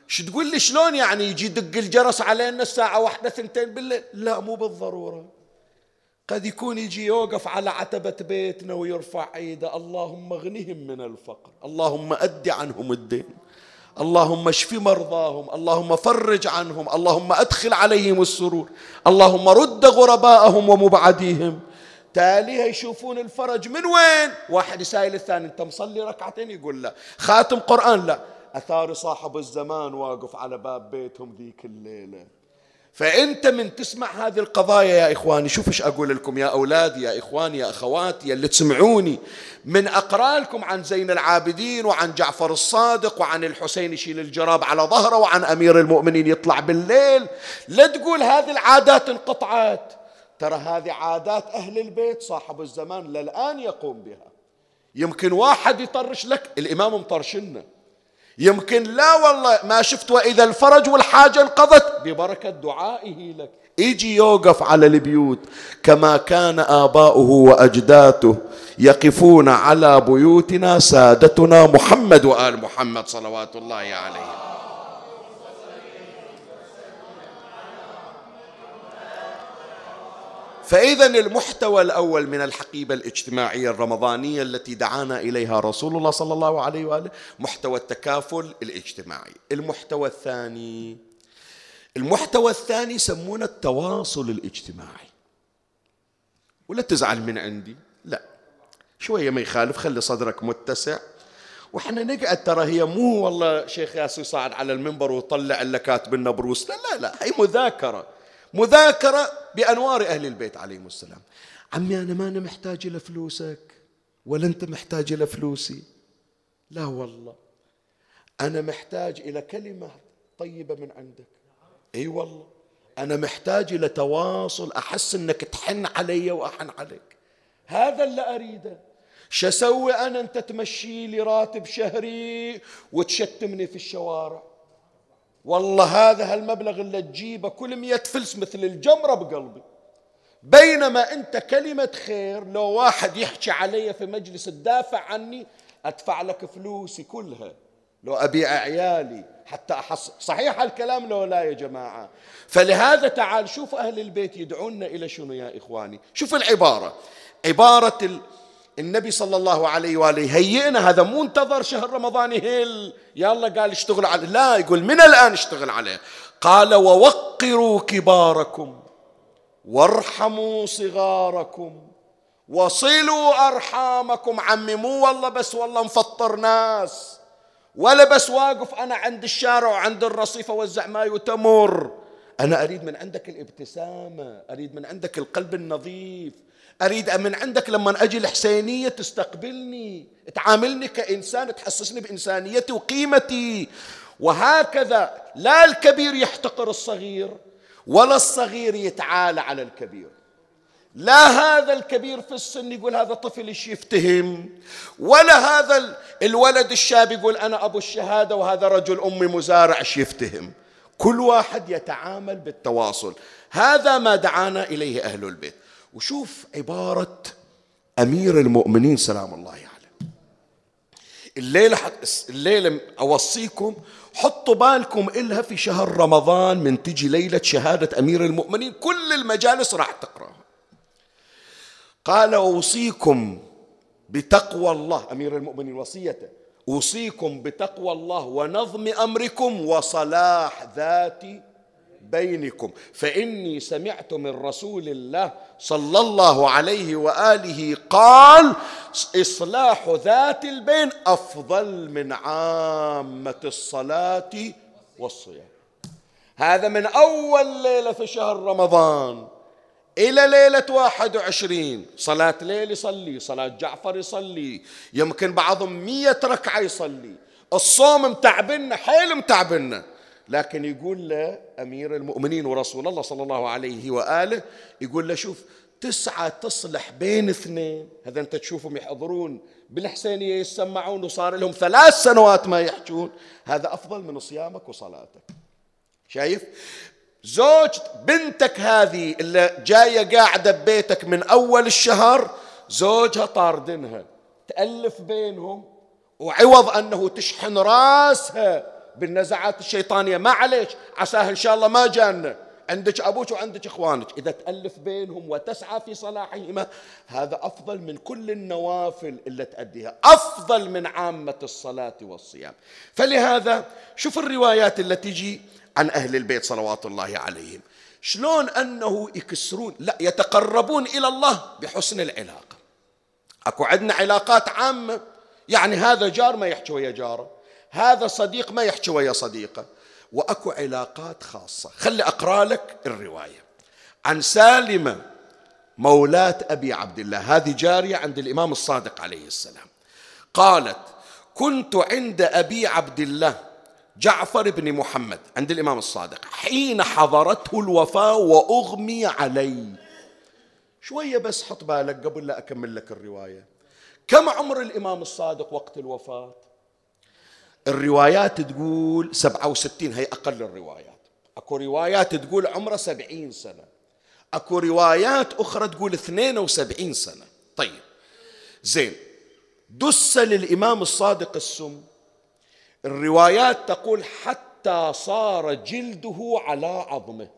شو تقول لي؟ شلون يعني يجي يدق الجرس علينا الساعة واحدة ثنتين بالليل؟ لا مو بالضرورة. قد يكون يجي يوقف على عتبة بيتنا ويرفع ايده اللهم اغنهم من الفقر. اللهم أد عنهم الدين. اللهم اشف مرضاهم. اللهم فرج عنهم. اللهم أدخل عليهم السرور. اللهم رد غرباءهم ومبعديهم. تاليها يشوفون الفرج من وين؟ واحد يسائل الثاني. انت مصلي ركعتين؟ يقول لا. خاتم قرآن؟ لا. أثار صاحب الزمان واقف على باب بيتهم ذيك الليلة. فأنت من تسمع هذه القضايا يا إخواني شوف إيش أقول لكم؟ يا أولادي يا إخواني يا أخواتي اللي تسمعوني. من أقرأ لكم عن زين العابدين وعن جعفر الصادق وعن الحسين يشيل الجراب على ظهره وعن أمير المؤمنين يطلع بالليل. لا تقول هذه العادات انقطعت. ترى هذه عادات أهل البيت صاحب الزمان للآن يقوم بها. يمكن واحد يطرش لك الإمام مطرشنا. يمكن لا والله ما شفت وإذا الفرج والحاجة انقضت. ببركة دعائه لك. يجي يوقف على البيوت كما كان آباؤه وأجداته يقفون على بيوتنا سادتنا محمد وآل محمد صلوات الله عليه فإذا المحتوى الأول من الحقيبة الاجتماعية الرمضانية التي دعانا إليها رسول الله صلى الله عليه وآله محتوى التكافل الاجتماعي. المحتوى الثاني المحتوى الثاني يسمونه التواصل الاجتماعي. ولا تزعل من عندي؟ لا. شوية ما يخالف خلي صدرك متسع. وإحنا نقعد ترى هي مو والله شيخ ياسر صعد على المنبر وطلع لك كاتب لنا بروس لا لا لا. هي مذاكرة. مذاكرة بأنوار أهل البيت عليهم السلام. عمي أنا ما أنا محتاج إلى فلوسك ولا أنت محتاج إلى فلوسي؟ لا والله. أنا محتاج إلى كلمة طيبة من عندك. أي والله. أنا محتاج إلى تواصل أحس أنك تحن علي وأحن عليك. هذا اللي أريده. شو أسوي أنا؟ أنت تمشي لي راتب شهري وتشتمني في الشوارع. والله هذا هالمبلغ اللي تجيبه كل مية فلس مثل الجمرة بقلبي. بينما أنت كلمة خير لو واحد يحكي علي في مجلس تدافع عني أدفع لك فلوسي كلها. لو أبيع عيالي حتى أحصل صحيح الكلام لو لا يا جماعة؟ فلهذا تعال شوف أهل البيت يدعونا إلى شنو يا إخواني؟ شوف العبارة. عبارة النبي صلى الله عليه وآله هيئنا هذا مو انتظر شهر رمضان يهل يلا قال اشتغل عليه. لا يقول من الآن اشتغل عليه. قال ووقروا كباركم وارحموا صغاركم وصلوا أرحامكم. عمي مو والله بس والله مفطر ناس ولا بس واقف أنا عند الشارع وعند الرصيف أوزع ماي وتمر. أنا أريد من عندك الابتسامة أريد من عندك القلب النظيف أريد من عندك لما أجي الحسينية تستقبلني تعاملني كإنسان تحسسني بإنسانيتي وقيمتي. وهكذا لا الكبير يحتقر الصغير ولا الصغير يتعالى على الكبير. لا هذا الكبير في السن يقول هذا طفل إيش يفتهم؟ ولا هذا الولد الشاب يقول أنا أبو الشهادة وهذا رجل أمي مزارع إيش يفتهم؟ كل واحد يتعامل بالتواصل. هذا ما دعانا إليه أهل البيت. وشوف عبارة أمير المؤمنين سلام الله عليه. يعني. الليلة الليلة أوصيكم حطوا بالكم إلها في شهر رمضان من تجي ليلة شهادة أمير المؤمنين. كل المجالس راح تقرأها. قال أوصيكم بتقوى الله. أمير المؤمنين وصيته أوصيكم بتقوى الله ونظم أمركم وصلاح ذات بينكم. فإني سمعت من رسول الله صلى الله عليه وآله قال إصلاح ذات البين أفضل من عامة الصلاة والصيام. هذا من أول ليلة في شهر رمضان إلى ليلة واحد وعشرين. صلاة ليل يصلي صلاة جعفر يصلي يمكن بعضهم مية ركعة يصلي. الصوم متعبنا حيل متعبنا. لكن يقول له أمير المؤمنين ورسول الله صلى الله عليه وآله يقول له شوف تسعة تصلح بين اثنين. هذا أنت تشوفهم يحضرون بالحسينية يسمعون وصار لهم ثلاث سنوات ما يحجون. هذا أفضل من صيامك وصلاتك. شايف؟ زوج بنتك هذه اللي جاية قاعدة ببيتك من أول الشهر زوجها طاردنها تألف بينهم وعوض أنه تشحن راسها. بالنزعات الشيطانية. ما عليش عساه إن شاء الله ما جانا. عندك أبوك وعندك إخوانك. إذا تألف بينهم وتسعى في صلاحهما هذا أفضل من كل النوافل اللي تأديها. أفضل من عامة الصلاة والصيام. فلهذا شوف الروايات التي تجي عن أهل البيت صلوات الله عليهم. شلون أنه يكسرون؟ لا يتقربون إلى الله بحسن العلاقة. أكو عندنا علاقات عامة. يعني هذا جار ما يحكي ويا جاره. هذا صديق ما يحكي ويا صديقه وأكو علاقات خاصة. خلي أقرأ لك الرواية. عن سالمة مولاة أبي عبد الله. هذه جارية عند الإمام الصادق عليه السلام. قالت كنت عند أبي عبد الله جعفر بن محمد عند الإمام الصادق. حين حضرته الوفاة وأغمي علي. شوية بس حط بالك قبل لا أكمل لك الرواية. كم عمر الإمام الصادق وقت الوفاة؟ الروايات تقول سبعة وستين هي أقل الروايات. أكو روايات تقول عمره سبعين سنة. أكو روايات أخرى تقول اثنين وسبعين سنة. طيب. زين. دس للإمام الصادق السم. الروايات تقول حتى صار جلده على عظمه.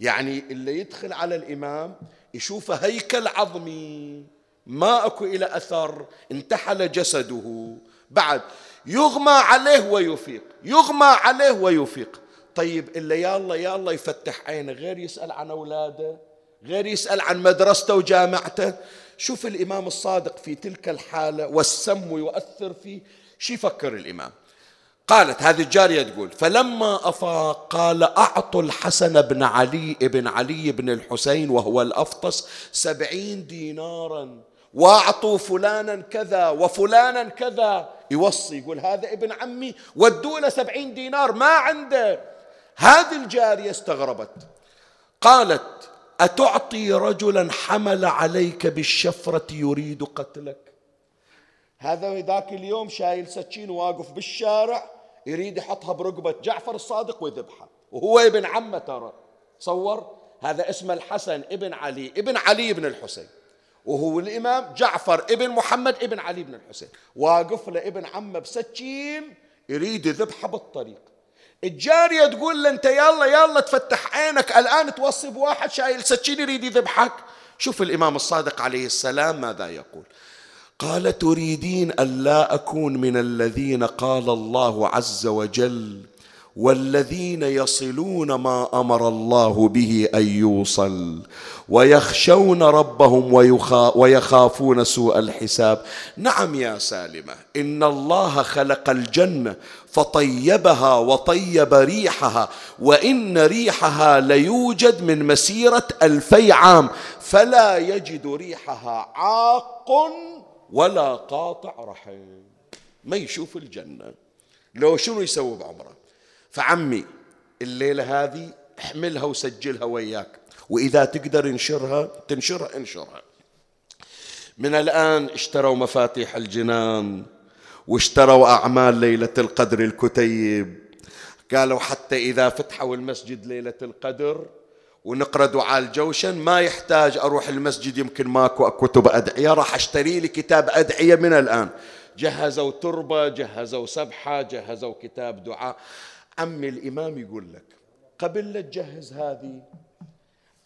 يعني اللي يدخل على الإمام يشوفه هيكل عظمي. ما أكو إلى أثر انتحل جسده. بعد. يغمى عليه ويفيق يغمى عليه ويفيق. طيب إلا يا الله يا الله يفتح عينه غير يسأل عن أولاده غير يسأل عن مدرسته وجامعته. شوف الإمام الصادق في تلك الحالة والسم يؤثر فيه شو يفكر الإمام؟ قالت هذه الجارية تقول فلما أفاق قال أعطوا الحسن بن علي بن علي بن الحسين وهو الأفطس سبعين دينارا وأعطوا فلانا كذا وفلانا كذا. يوصي يقول هذا ابن عمي ودوا له سبعين دينار ما عنده. هذه الجارية استغربت قالت أتعطي رجلا حمل عليك بالشفرة يريد قتلك؟ هذا ذاك اليوم شايل سكين واقف بالشارع يريد يحطها برقبة جعفر الصادق ويذبحها. وهو ابن عمه ترى. تصور هذا اسمه الحسن ابن علي ابن علي بن الحسين. وهو الإمام جعفر ابن محمد ابن علي بن الحسين. واقف له ابن عمه بسكين يريد يذبحه بالطريق. الجارية تقول له أنت يلا يلا تفتح عينك. الآن توصي بواحد شايل سكين يريد يذبحك. شوف الإمام الصادق عليه السلام ماذا يقول. قال تريدين ألا أكون من الذين قال الله عز وجل والذين يصلون ما أمر الله به أن يوصل ويخشون ربهم ويخافون سوء الحساب. نعم يا سالمة إن الله خلق الجنة فطيبها وطيب ريحها وإن ريحها ليوجد من مسيرة ألفي عام فلا يجد ريحها عاق ولا قاطع رحم. ما يشوف الجنة؟ لو شنو يسوي بعمره؟ فعمي الليلة هذه احملها وسجلها وياك. وإذا تقدر انشرها تنشرها انشرها. من الآن اشتروا مفاتيح الجنان واشتروا أعمال ليلة القدر الكتيب. قالوا حتى إذا فتحوا المسجد ليلة القدر ونقرأ دعاء الجوشن ما يحتاج أروح المسجد يمكن ماكو كتب أدعية. راح أشتري لي كتاب أدعية من الآن. جهزوا تربة جهزوا سبحة جهزوا كتاب دعاء. عمي الإمام يقول لك قبل لا تجهز هذه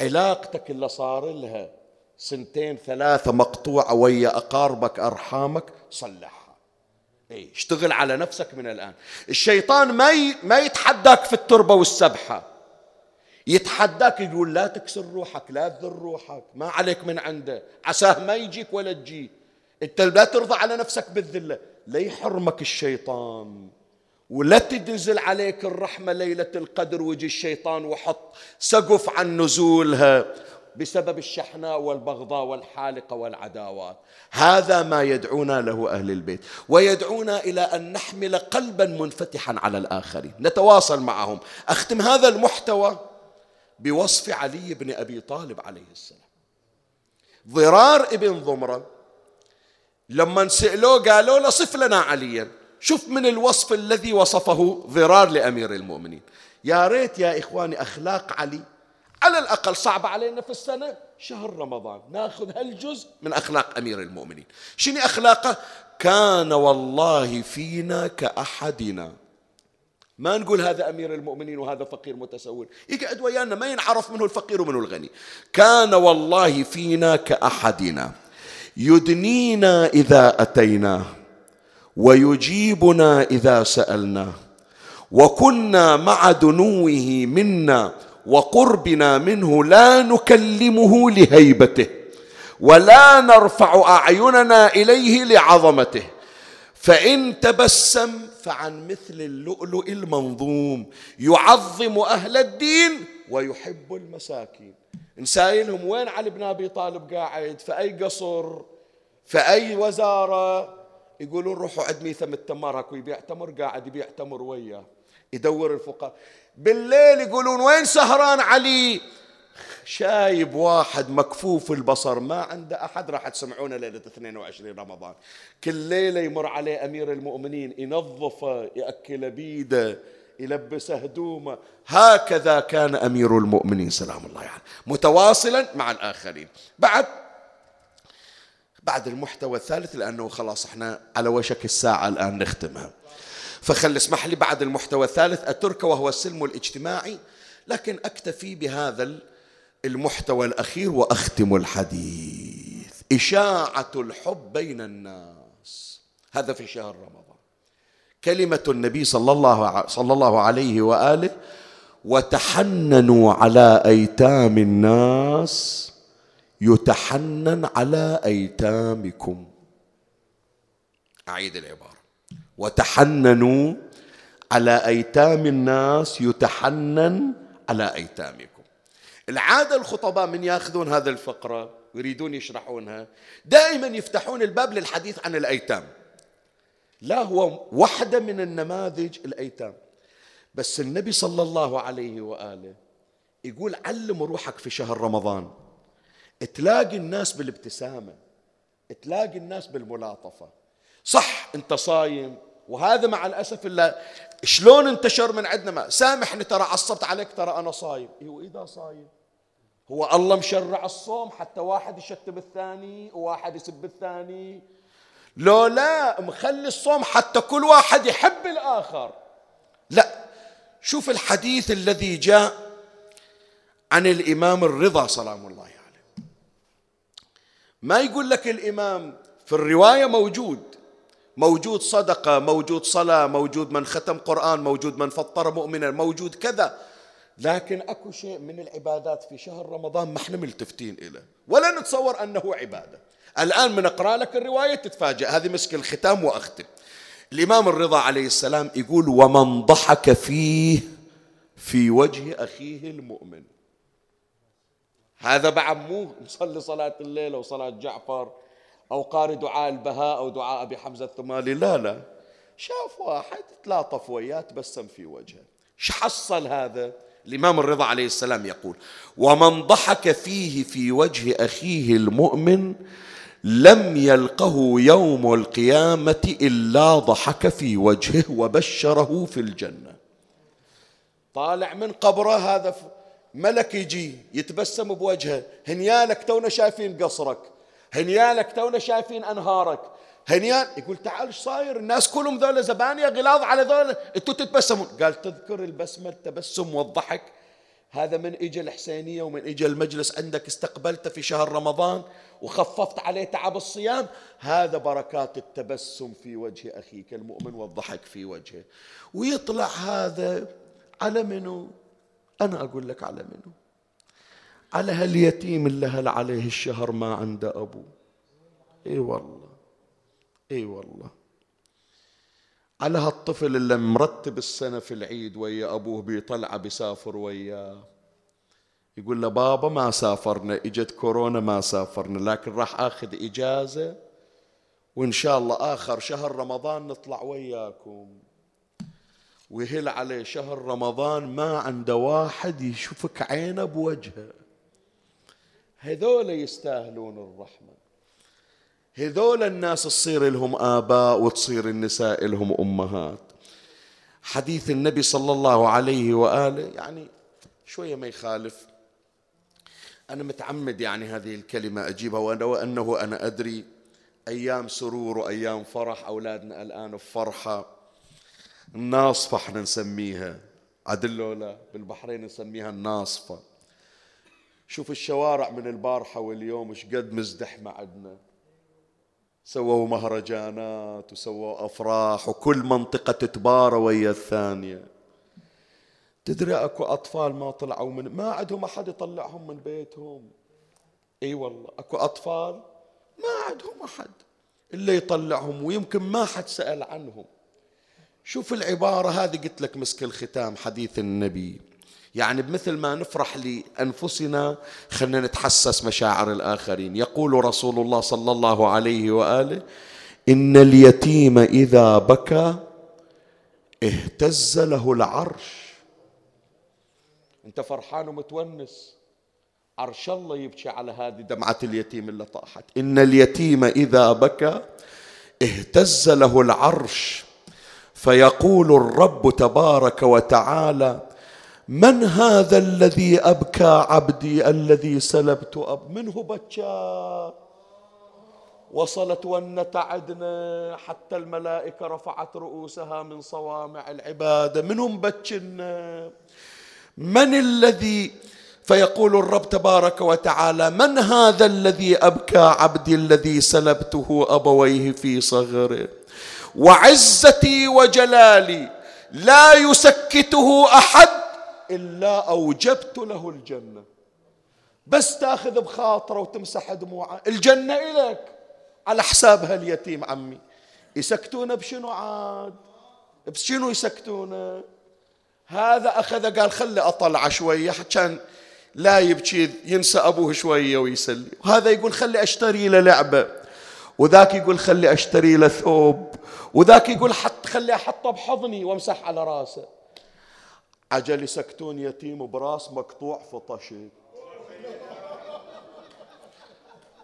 علاقتك اللي صار لها سنتين ثلاثة مقطوعة ويا أقاربك أرحامك صلحها. اي اشتغل على نفسك من الآن. الشيطان ما ما يتحداك في التربة والسبحة. يتحداك يقول لا تكسر روحك لا تذر روحك ما عليك من عنده. عساه ما يجيك ولا تجي. أنت لا ترضى على نفسك بالذلة. لا يحرمك الشيطان. ولا تنزل عليك الرحمة ليلة القدر ويجي الشيطان وحط سقف عن نزولها بسبب الشحناء والبغضاء والحالقة والعداوات. هذا ما يدعونا له أهل البيت ويدعونا إلى أن نحمل قلبا منفتحا على الآخرين. نتواصل معهم. أختم هذا المحتوى بوصف علي بن أبي طالب عليه السلام. ضرار ابن ضمرة لما سألوه قالوا له صف لنا عليا. شوف من الوصف الذي وصفه ضرار لأمير المؤمنين. يا ريت يا إخواني أخلاق علي على الأقل صعب علينا في السنة شهر رمضان ناخذ هالجزء من أخلاق أمير المؤمنين. شنو أخلاقه؟ كان والله فينا كأحدنا. ما نقول هذا أمير المؤمنين وهذا فقير متسول. يقعد ويانا ما ينعرف منه الفقير ومنه الغني. كان والله فينا كأحدنا. يدنينا إذا أتيناه. ويجيبنا إذا سألناه وكنا مع دنوه منا وقربنا منه لا نكلمه لهيبته ولا نرفع أعيننا إليه لعظمته. فإن تبسم فعن مثل اللؤلؤ المنظوم يعظم أهل الدين ويحب المساكين. نسايلهم وين علي بن أبي طالب قاعد؟ في أي قصر؟ في أي وزارة؟ يقولون روحوا عند ميثم التمر هكو يبيع تمر قاعد يبيع تمر وياه. يدور الفقراء. بالليل يقولون وين سهران علي؟ شايب واحد مكفوف البصر ما عنده أحد. راح تسمعونه ليلة 22 رمضان. كل ليلة يمر عليه أمير المؤمنين ينظفه يأكل بيده يلبسه هدومه هكذا كان أمير المؤمنين سلام الله عليه. يعني متواصلا مع الآخرين. بعد بعد المحتوى الثالث لأنه خلاص إحنا على وشك الساعة الآن نختمها. فخل اسمح لي بعد المحتوى الثالث أترك وهو السلم الاجتماعي لكن أكتفي بهذا المحتوى الأخير وأختم الحديث. إشاعة الحب بين الناس. هذا في شهر رمضان. كلمة النبي صلى الله صلى الله عليه وآله وتحننوا على أيتام الناس يتحنن على أيتامكم. أعيد العبارة. وتحننوا على أيتام الناس يتحنن على أيتامكم. العادة الخطباء من ياخذون هذا الفقرة ويريدون يشرحونها دائما يفتحون الباب للحديث عن الأيتام. لا هو واحدة من النماذج الأيتام. بس النبي صلى الله عليه وآله يقول علم روحك في شهر رمضان. تلاقي الناس بالابتسامة تلاقي الناس بالملاطفة. صح أنت صايم وهذا مع الأسف إلا شلون انتشر من عندنا ما؟ سامحني ترى عصبت عليك ترى أنا صايم. هو إذا صايم؟ هو الله مشرع الصوم حتى واحد يشتم الثاني وواحد يسب الثاني. لو لا مخلي الصوم حتى كل واحد يحب الآخر. لا شوف الحديث الذي جاء عن الإمام الرضا سلام الله عليه. ما يقول لك الإمام في الرواية موجود. موجود صدقة موجود صلاة موجود من ختم قرآن موجود من فطر مؤمنا موجود كذا. لكن أكو شيء من العبادات في شهر رمضان ما إحنا ملتفتين إليه. ولا نتصور أنه عبادة. الآن من أقرأ لك الرواية تتفاجأ. هذه مسك الختام وأختم. الإمام الرضا عليه السلام يقول ومن ضحك فيه في وجه أخيه المؤمن. هذا بعد مو مصلي صلاة الليل وصلاه جعفر أو قارئ دعاء البهاء أو دعاء أبي حمزة الثمالي لا لا. شاف واحد تلاطف وياه تبسم في وجهه. إيش حصل هذا؟ الإمام الرضا عليه السلام يقول ومن ضحك فيه في وجه أخيه المؤمن لم يلقه يوم القيامة إلا ضحك في وجهه وبشره في الجنة. طالع من قبره هذا ملك يجي يتبسم بوجهه. هنيالك تونا شايفين قصرك. هنيالك تونا شايفين أنهارك. هنيان يقول تعال إيش صاير؟ الناس كلهم ذولا زبانية غلاظ على ذولا. أنتوا تتبسمون. قال تذكر البسمة التبسم والضحك. هذا من اجى الحسينية ومن اجى المجلس عندك. استقبلته في شهر رمضان وخففت عليه تعب الصيام. هذا بركات التبسم في وجه أخيك المؤمن والضحك في وجهه. ويطلع هذا على منو؟ أنا أقول لك على منه على هاليتيم اللي هل عليه الشهر ما عنده أبو إي والله إي والله. على هالطفل اللي مرتب السنة في العيد ويا أبوه بيطلع بيسافر وياه. يقول له بابا ما سافرنا إجت كورونا ما سافرنا لكن راح آخذ إجازة وإن شاء الله آخر شهر رمضان نطلع وياكم. ويهل عليه شهر رمضان ما عنده واحد يشوفك عينه بوجهه. هذول يستاهلون الرحمة. هذول الناس تصير لهم آباء وتصير النساء لهم أمهات. حديث النبي صلى الله عليه وآله يعني شوية ما يخالف. أنا متعمد يعني هذه الكلمة أجيبها وأنه أنا أدري أيام سرور وأيام فرح أولادنا الآن بفرحة الناصفة إحنا نسميها. عدل بالبحرين نسميها الناصفة. شوف الشوارع من البارحة واليوم إيش قد مزدحمة عندنا سووا مهرجانات وسووا أفراح وكل منطقة تتبارى ويا الثانية. تدري أكو أطفال ما طلعوا من ما عندهم أحد يطلعهم من بيتهم. إي والله أكو أطفال ما عندهم أحد إلا يطلعهم ويمكن ما حد سأل عنهم. شوف العبارة هذه قلت لك مسك الختام حديث النبي. يعني بمثل ما نفرح لأنفسنا خلينا نتحسس مشاعر الآخرين. يقول رسول الله صلى الله عليه وآله إن اليتيم إذا بكى اهتز له العرش. أنت فرحان ومتونس. عرش الله يبكي على هذه دمعة اليتيم اللي طاحت. إن اليتيم إذا بكى اهتز له العرش. فيقول الرب تبارك وتعالى من هذا الذي أبكى عبدي الذي سلبت أب منه بكى. وصلت ونتعدنا حتى الملائكة رفعت رؤوسها من صوامع العبادة منهم بكنا من الذي فيقول الرب تبارك وتعالى من هذا الذي أبكى عبدي الذي سلبته أبويه في صغره؟ وعزتي وجلالي لا يسكته أحد إلا أوجبت له الجنة. بس تاخذ بخاطرة وتمسح دموعه. الجنة الك على حساب هاليتيم عمي. يسكتونه بشنو عاد؟ بشنو يسكتونه هذا أخذ قال خلي أطلع شوية كان لا يبكي ينسى أبوه شوية ويسلي. وهذا يقول خلي أشتري له لعبة. وذاك يقول خلي أشتري له ثوب. وذاك يقول حط خلي أحطه بحضني وامسح على راسه. عجل يسكتون يتيم براس مقطوع فطشي.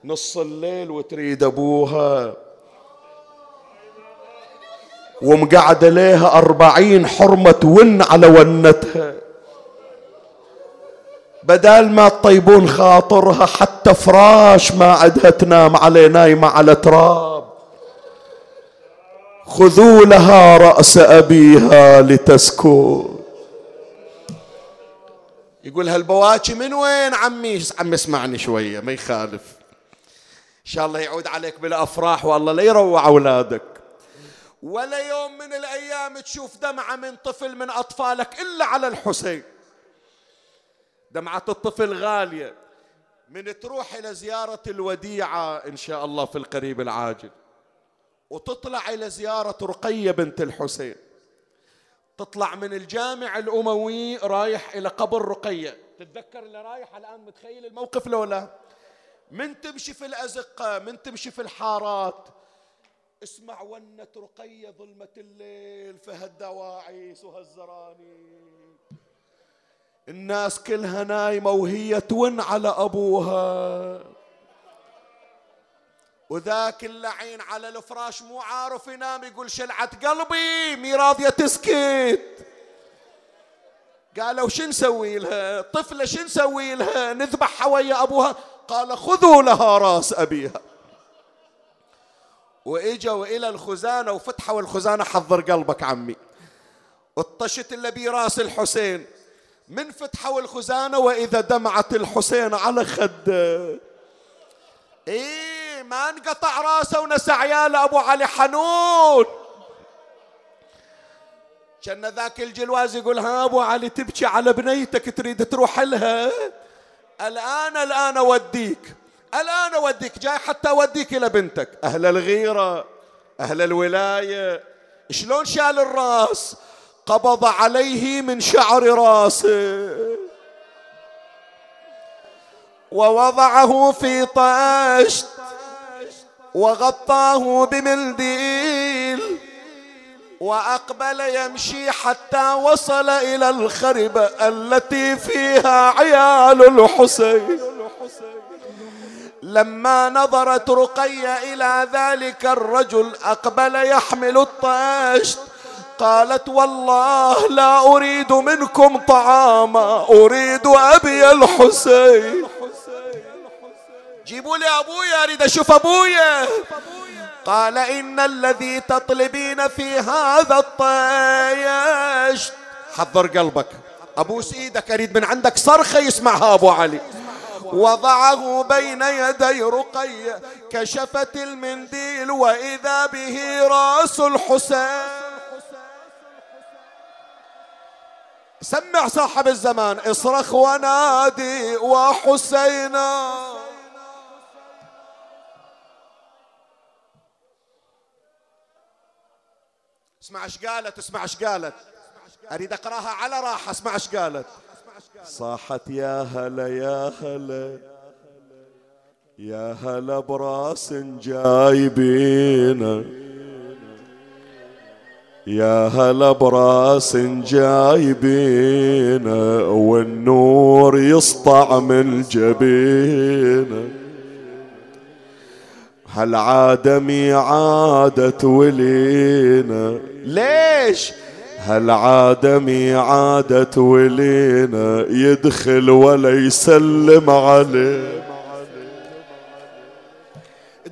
نص الليل وتريد أبوها. ومقعد ليها أربعين حرمة ون على ونتها. بدال ما تطيبون خاطرها حتى فراش ما عدها تنام عليه نايمة على تراب. خذوا لها رأس أبيها لتسكن يقول هالبواكي من وين عمي؟ عمي اسمعني شوية ما يخالف. إن شاء الله يعود عليك بالأفراح والله لا يروع أولادك. ولا يوم من الأيام تشوف دمعة من طفل من أطفالك إلا على الحسين. دمعة الطفل غالية. من تروح إلى زيارة الوديعة إن شاء الله في القريب العاجل. وتطلع إلى زيارة رقية بنت الحسين. تطلع من الجامع الأموي رايح إلى قبر رقية. تتذكر اللي رايح الآن متخيل الموقف لو لا؟ من تمشي في الأزقة من تمشي في الحارات. اسمع ونة رقية ظلمة الليل فهالدواعيس وهالزراني الناس كلها نايمة وهي تون على أبوها. وذاك اللعين على الفراش مو عارف ينام يقول شلعة قلبي مي راضية تسكت. قالوا شو نسوي لها؟ طفلة شو نسوي لها؟ نذبحها ويا أبوها. قال خذوا لها راس أبيها. وإجوا إلى الخزانة وفتحوا الخزانة حضر قلبك عمي. الطشت اللي براس الحسين. من فتحوا الخزانة وإذا دمعت الحسين على خده. إيه؟ ما انقطع راسه ونسى عيال أبو علي حنون. كان ذاك الجلواز يقول ها أبو علي تبكي على بنيتك تريد تروح لها؟ الآن الآن أوديك الآن أوديك جاي حتى أوديك إلى بنتك. أهل الغيرة أهل الولاية. شلون شال الراس؟ قبض عليه من شعر راسه. ووضعه في طشت وغطاه بمنديل وأقبل يمشي حتى وصل إلى الخربه التي فيها عيال الحسين. لما نظرت رقيه إلى ذلك الرجل أقبل يحمل الطشت قالت والله لا أريد منكم طعاما أريد أبي الحسين. جيبوا لي أبويا أريد أشوف أبويا. قال إن الذي تطلبين في هذا الطيش. حضر قلبك. ابوس إيدك أريد من عندك صرخة يسمعها أبو علي. وضعه بين يدي رقية كشفت المنديل وإذا به رأس الحسين. سمع صاحب الزمان اصرخ ونادي وحسينا. اسمع إيش قالت اسمع إيش قالت. اريد اقراها على راحة اسمع إيش قالت. صاحت يا هلا يا هلا. يا هلا براس جايبينا يا هلا براس جايبينا والنور يسطع من جبينه هالعادمي عادت ولينا. ليش؟ هالعادمي عادت ولينا يدخل ولا يسلم عليه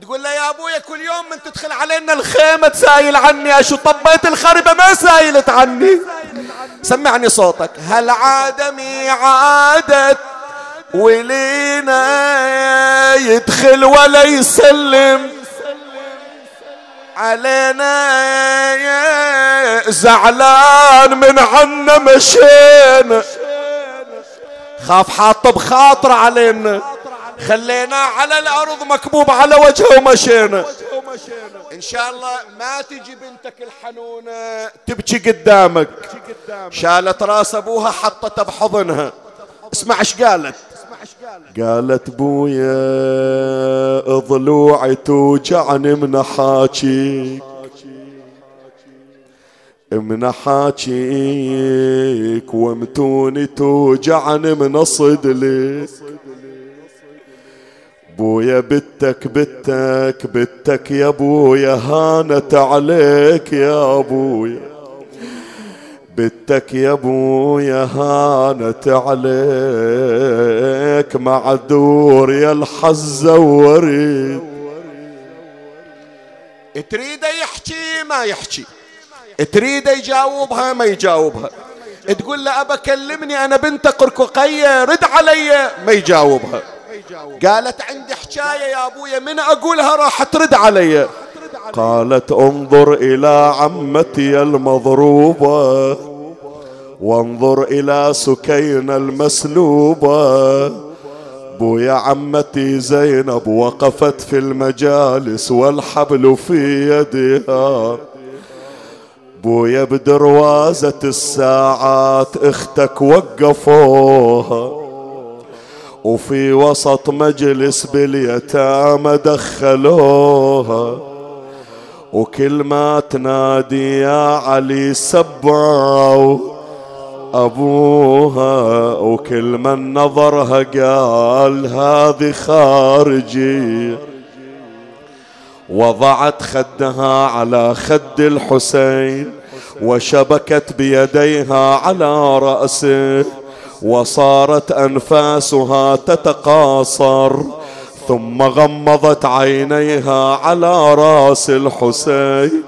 تقول له يا ابويا كل يوم من تدخل علينا الخيمة تسايل عني أشو طبيت الخربة ما سايلت عني. سمعني صوتك. هالعادمي عادت ولينا يدخل ولا يسلم. علينا يا زعلان من عنا مشينا. خاف حاطه بخاطر علينا. خلينا على الأرض مكبوب على وجهه ومشينا. إن شاء الله ما تجي بنتك الحنونة تبكي قدامك. شالت رأس أبوها حطته بحضنها. اسمع إيش قالت. قالت بويا ضلوعي توجعني من حاجيك. من حاجيك ومتوني توجعني من صدلك بويا بتك بتك بتك يا بويا هانت عليك يا بويا. بتك يا ابويا هانت عليك معذور يا الحظ وريد تريد يحكي ما يحكي تريد يجاوبها ما يجاوبها. تقول له أبا كلمني أنا بنت قرققية رد علي ما يجاوبها. قالت عندي حكاية يا أبويا من أقولها راح ترد علي. قالت انظر إلى عمتي المضروبة وانظر إلى سكينة المسلوبة. بويا عمتي زينب وقفت في المجالس والحبل في يدها. بويا بدروازة الساعات أختك وقفوها. وفي وسط مجلس باليتامى دخلوها. وكل ما تنادي يا علي سبعوا أبوها وكل من نظرها قال هذه خارجي. وضعت خدها على خد الحسين وشبكت بيديها على رأسه وصارت أنفاسها تتقاصر. ثم غمضت عينيها على راس الحسين.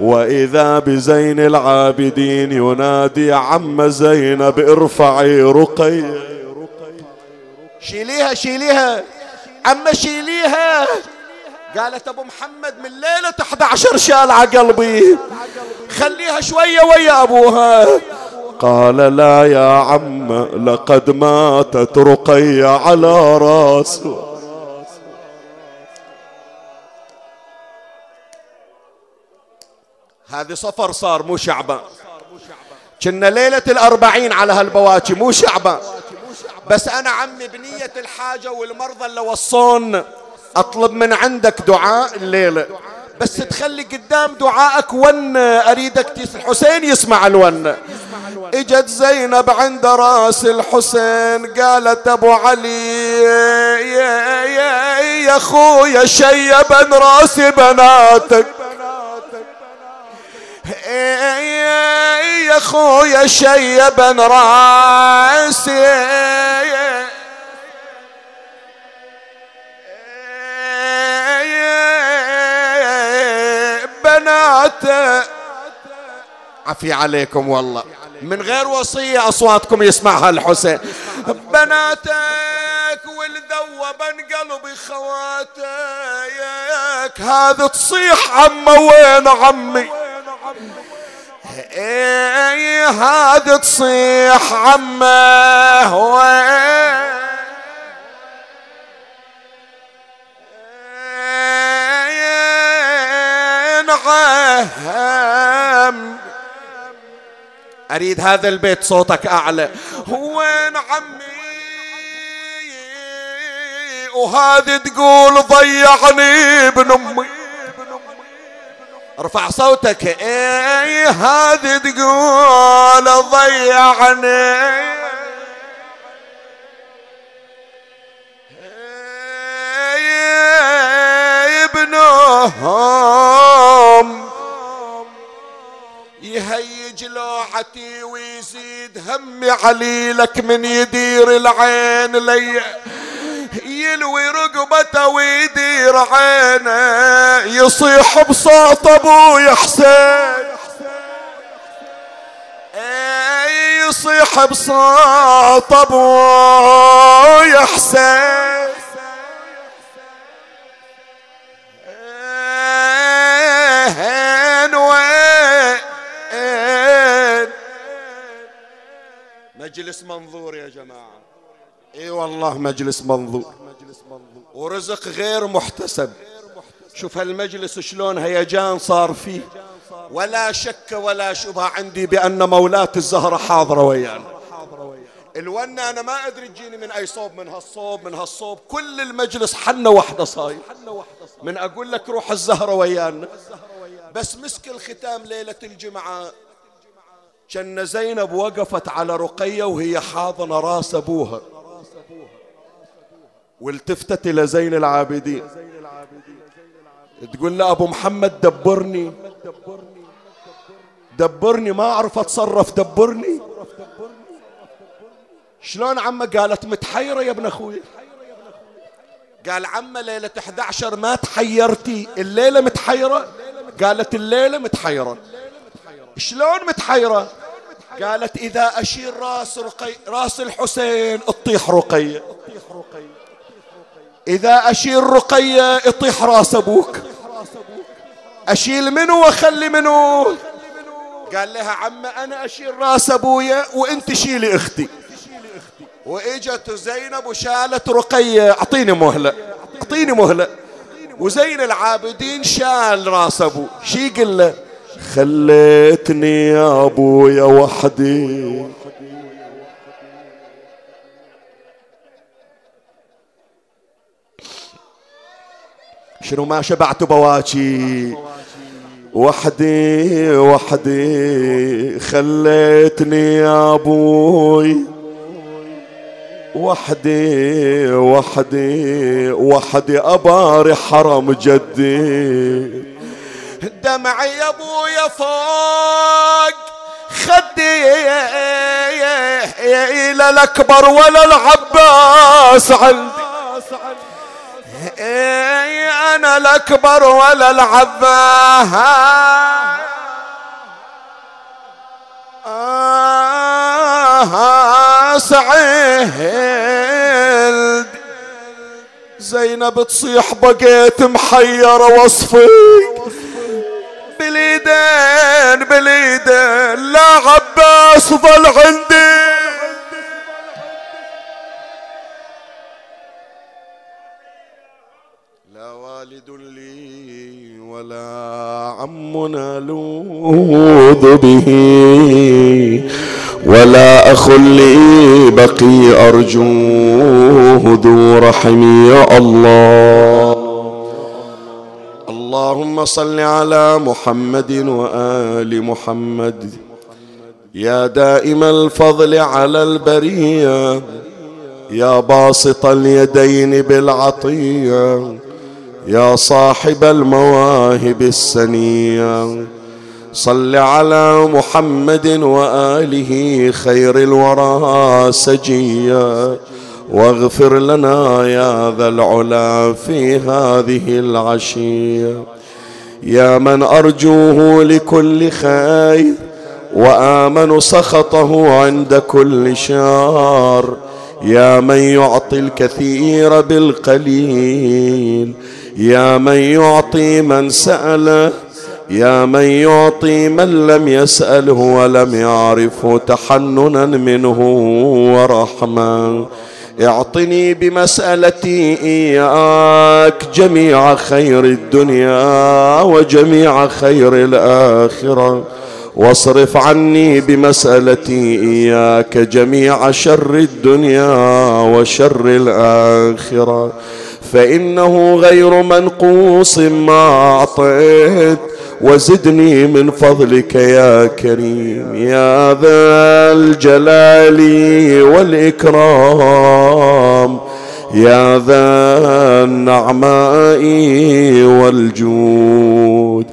وإذا بزين العابدين ينادي عم زينب ارفعي رقيه شيليها شيليها. عم شيليها. قالت أبو محمد من ليلة 11 شال على قلبي. خليها شوية ويا أبوها. قال لا يا عم لقد ماتت رقية على راسه. هذه صفر صار مو شعبان كنا ليلة الأربعين على هالبواكي مو شعبان بس أنا عمي بنية الحاجة والمرضى اللي وصون أطلب من عندك دعاء الليلة. بس تخلي قدام دعائك ون أريدك الحسين يسمع الون. إجت زينب عند راس الحسين قالت أبو علي يا يا يا أخويا شيبا راس بناتك. يا أخويا شيبا رأسي. بناته عفي عليكم والله. من غير وصية أصواتكم يسمعها الحسين. بناتك والذوبا قلبي خواتك. هذا تصيح عمة وين عمي؟ إيه هذا تصيح عمه وين؟ عم أريد هذا البيت صوتك أعلى. وين عمي؟ وهذه تقول ضيعني ابن أمي. ارفع صوتك. إيه هذه تقول ضيعني. ابنهم يهيج لوحتي ويزيد همي عليلك من يدير العين لي. يلوي رقبته ويدير عينه يصيح بصوت أبوي حسين. يصيح بصوت أبوي حسين. وين؟ مجلس منظور يا جماعة. إي والله مجلس منظور. ورزق غير محتسب. شوف هالمجلس شلون هيجان صار فيه. ولا شك ولا شبهة عندي بأن مولاة الزهرة حاضرة ويانا. الونة أنا ما أدري تجيني من أي صوب من هالصوب من هالصوب. كل المجلس حنة واحدة صاير. من أقول لك روح الزهرة ويانا. بس مسك الختام ليلة الجمعة. كان زينب وقفت على رقية وهي حاضنة راس أبوها. والتفتت إلى زين العابدين. تقول له أبو محمد دبرني. دبرني ما أعرف أتصرف دبرني. شلون عمه؟ قالت متحيرة يا ابن أخوي. قال عمه ليلة 11 ما تحيرتي الليلة متحيرة؟ قالت الليلة متحيرة. شلون متحيرة؟ قالت إذا أشير راس رقي راس الحسين أطيح رقية. إذا أشيل رقية اطيح راس أبوك. أشيل منه وأخلي منه قال لها عم أنا أشيل راس أبويا وأنت شيلي أختي. وإجت زينب وشالت رقية أعطيني مهلة. أعطيني مهلة. وزين العابدين شال راس أبوه شي له؟ خليتني يا أبويا وحدي. شنو ما شبعت بواكي وحدي وحدي خليتني يا أبوي. وحدي وحدي وحدي أباري حرم جدي. دمعي يا ابويا فوق خدي إلى الأكبر ولا العباس عندي. أنا الأكبر ولا العباس سعيد. زينب تصيح بقيت محيرة وصفي باليدين باليدين لا عباس ظل عندي. ولا عم نلوذ به ولا أخ لي بقي أرجوه ذو رحم يا الله. اللهم صل على محمد وآل محمد. يا دائم الفضل على البرية يا باسط اليدين بالعطية. يا صاحب المواهب السنية. صل على محمد وآله خير الورى سجيا واغفر لنا يا ذا العلا في هذه العشية. يا من أرجوه لكل خير وآمن سخطه عند كل شر. يا من يعطي الكثير بالقليل يا من يعطي من سأله يا من يعطي من لم يسأله ولم يعرفه تحننا منه ورحمة. اعطني بمسألتي إياك جميع خير الدنيا وجميع خير الآخرة. واصرف عني بمسألتي إياك جميع شر الدنيا وشر الآخرة. فإنه غير منقوص ما أعطيت. وزدني من فضلك يا كريم يا ذا الجلال والإكرام يا ذا النعماء والجود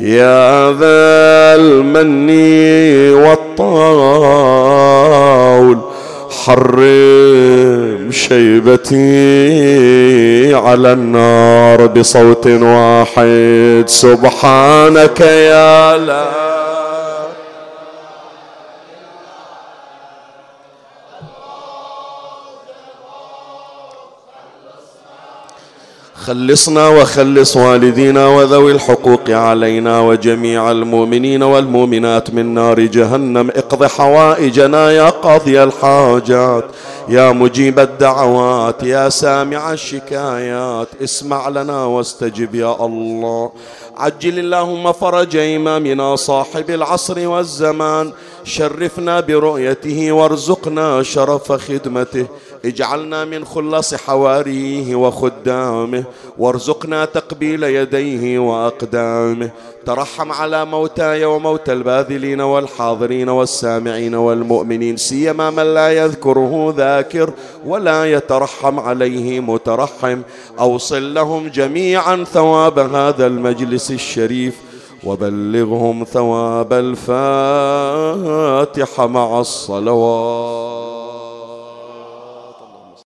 يا ذا المن والطاول. حرم شيبتي على النار بصوت واحد. سبحانك يا لا. خلصنا وخلص والدينا وذوي الحقوق علينا وجميع المؤمنين والمؤمنات من نار جهنم. اقض حوائجنا يا قاضي الحاجات. يا مجيب الدعوات يا سامع الشكايات اسمع لنا واستجب يا الله. عجل اللهم فرج إمامنا صاحب العصر والزمان شرفنا برؤيته وارزقنا شرف خدمته. اجعلنا من خلص حواريه وخدامه وارزقنا تقبيل يديه وأقدامه. ترحم على موتاي وموتى الباذلين والحاضرين والسامعين والمؤمنين سيما من لا يذكره ذاكر ولا يترحم عليه مترحم. أوصل لهم جميعا ثواب هذا المجلس الشريف وبلغهم ثواب الفاتحة مع الصلوات.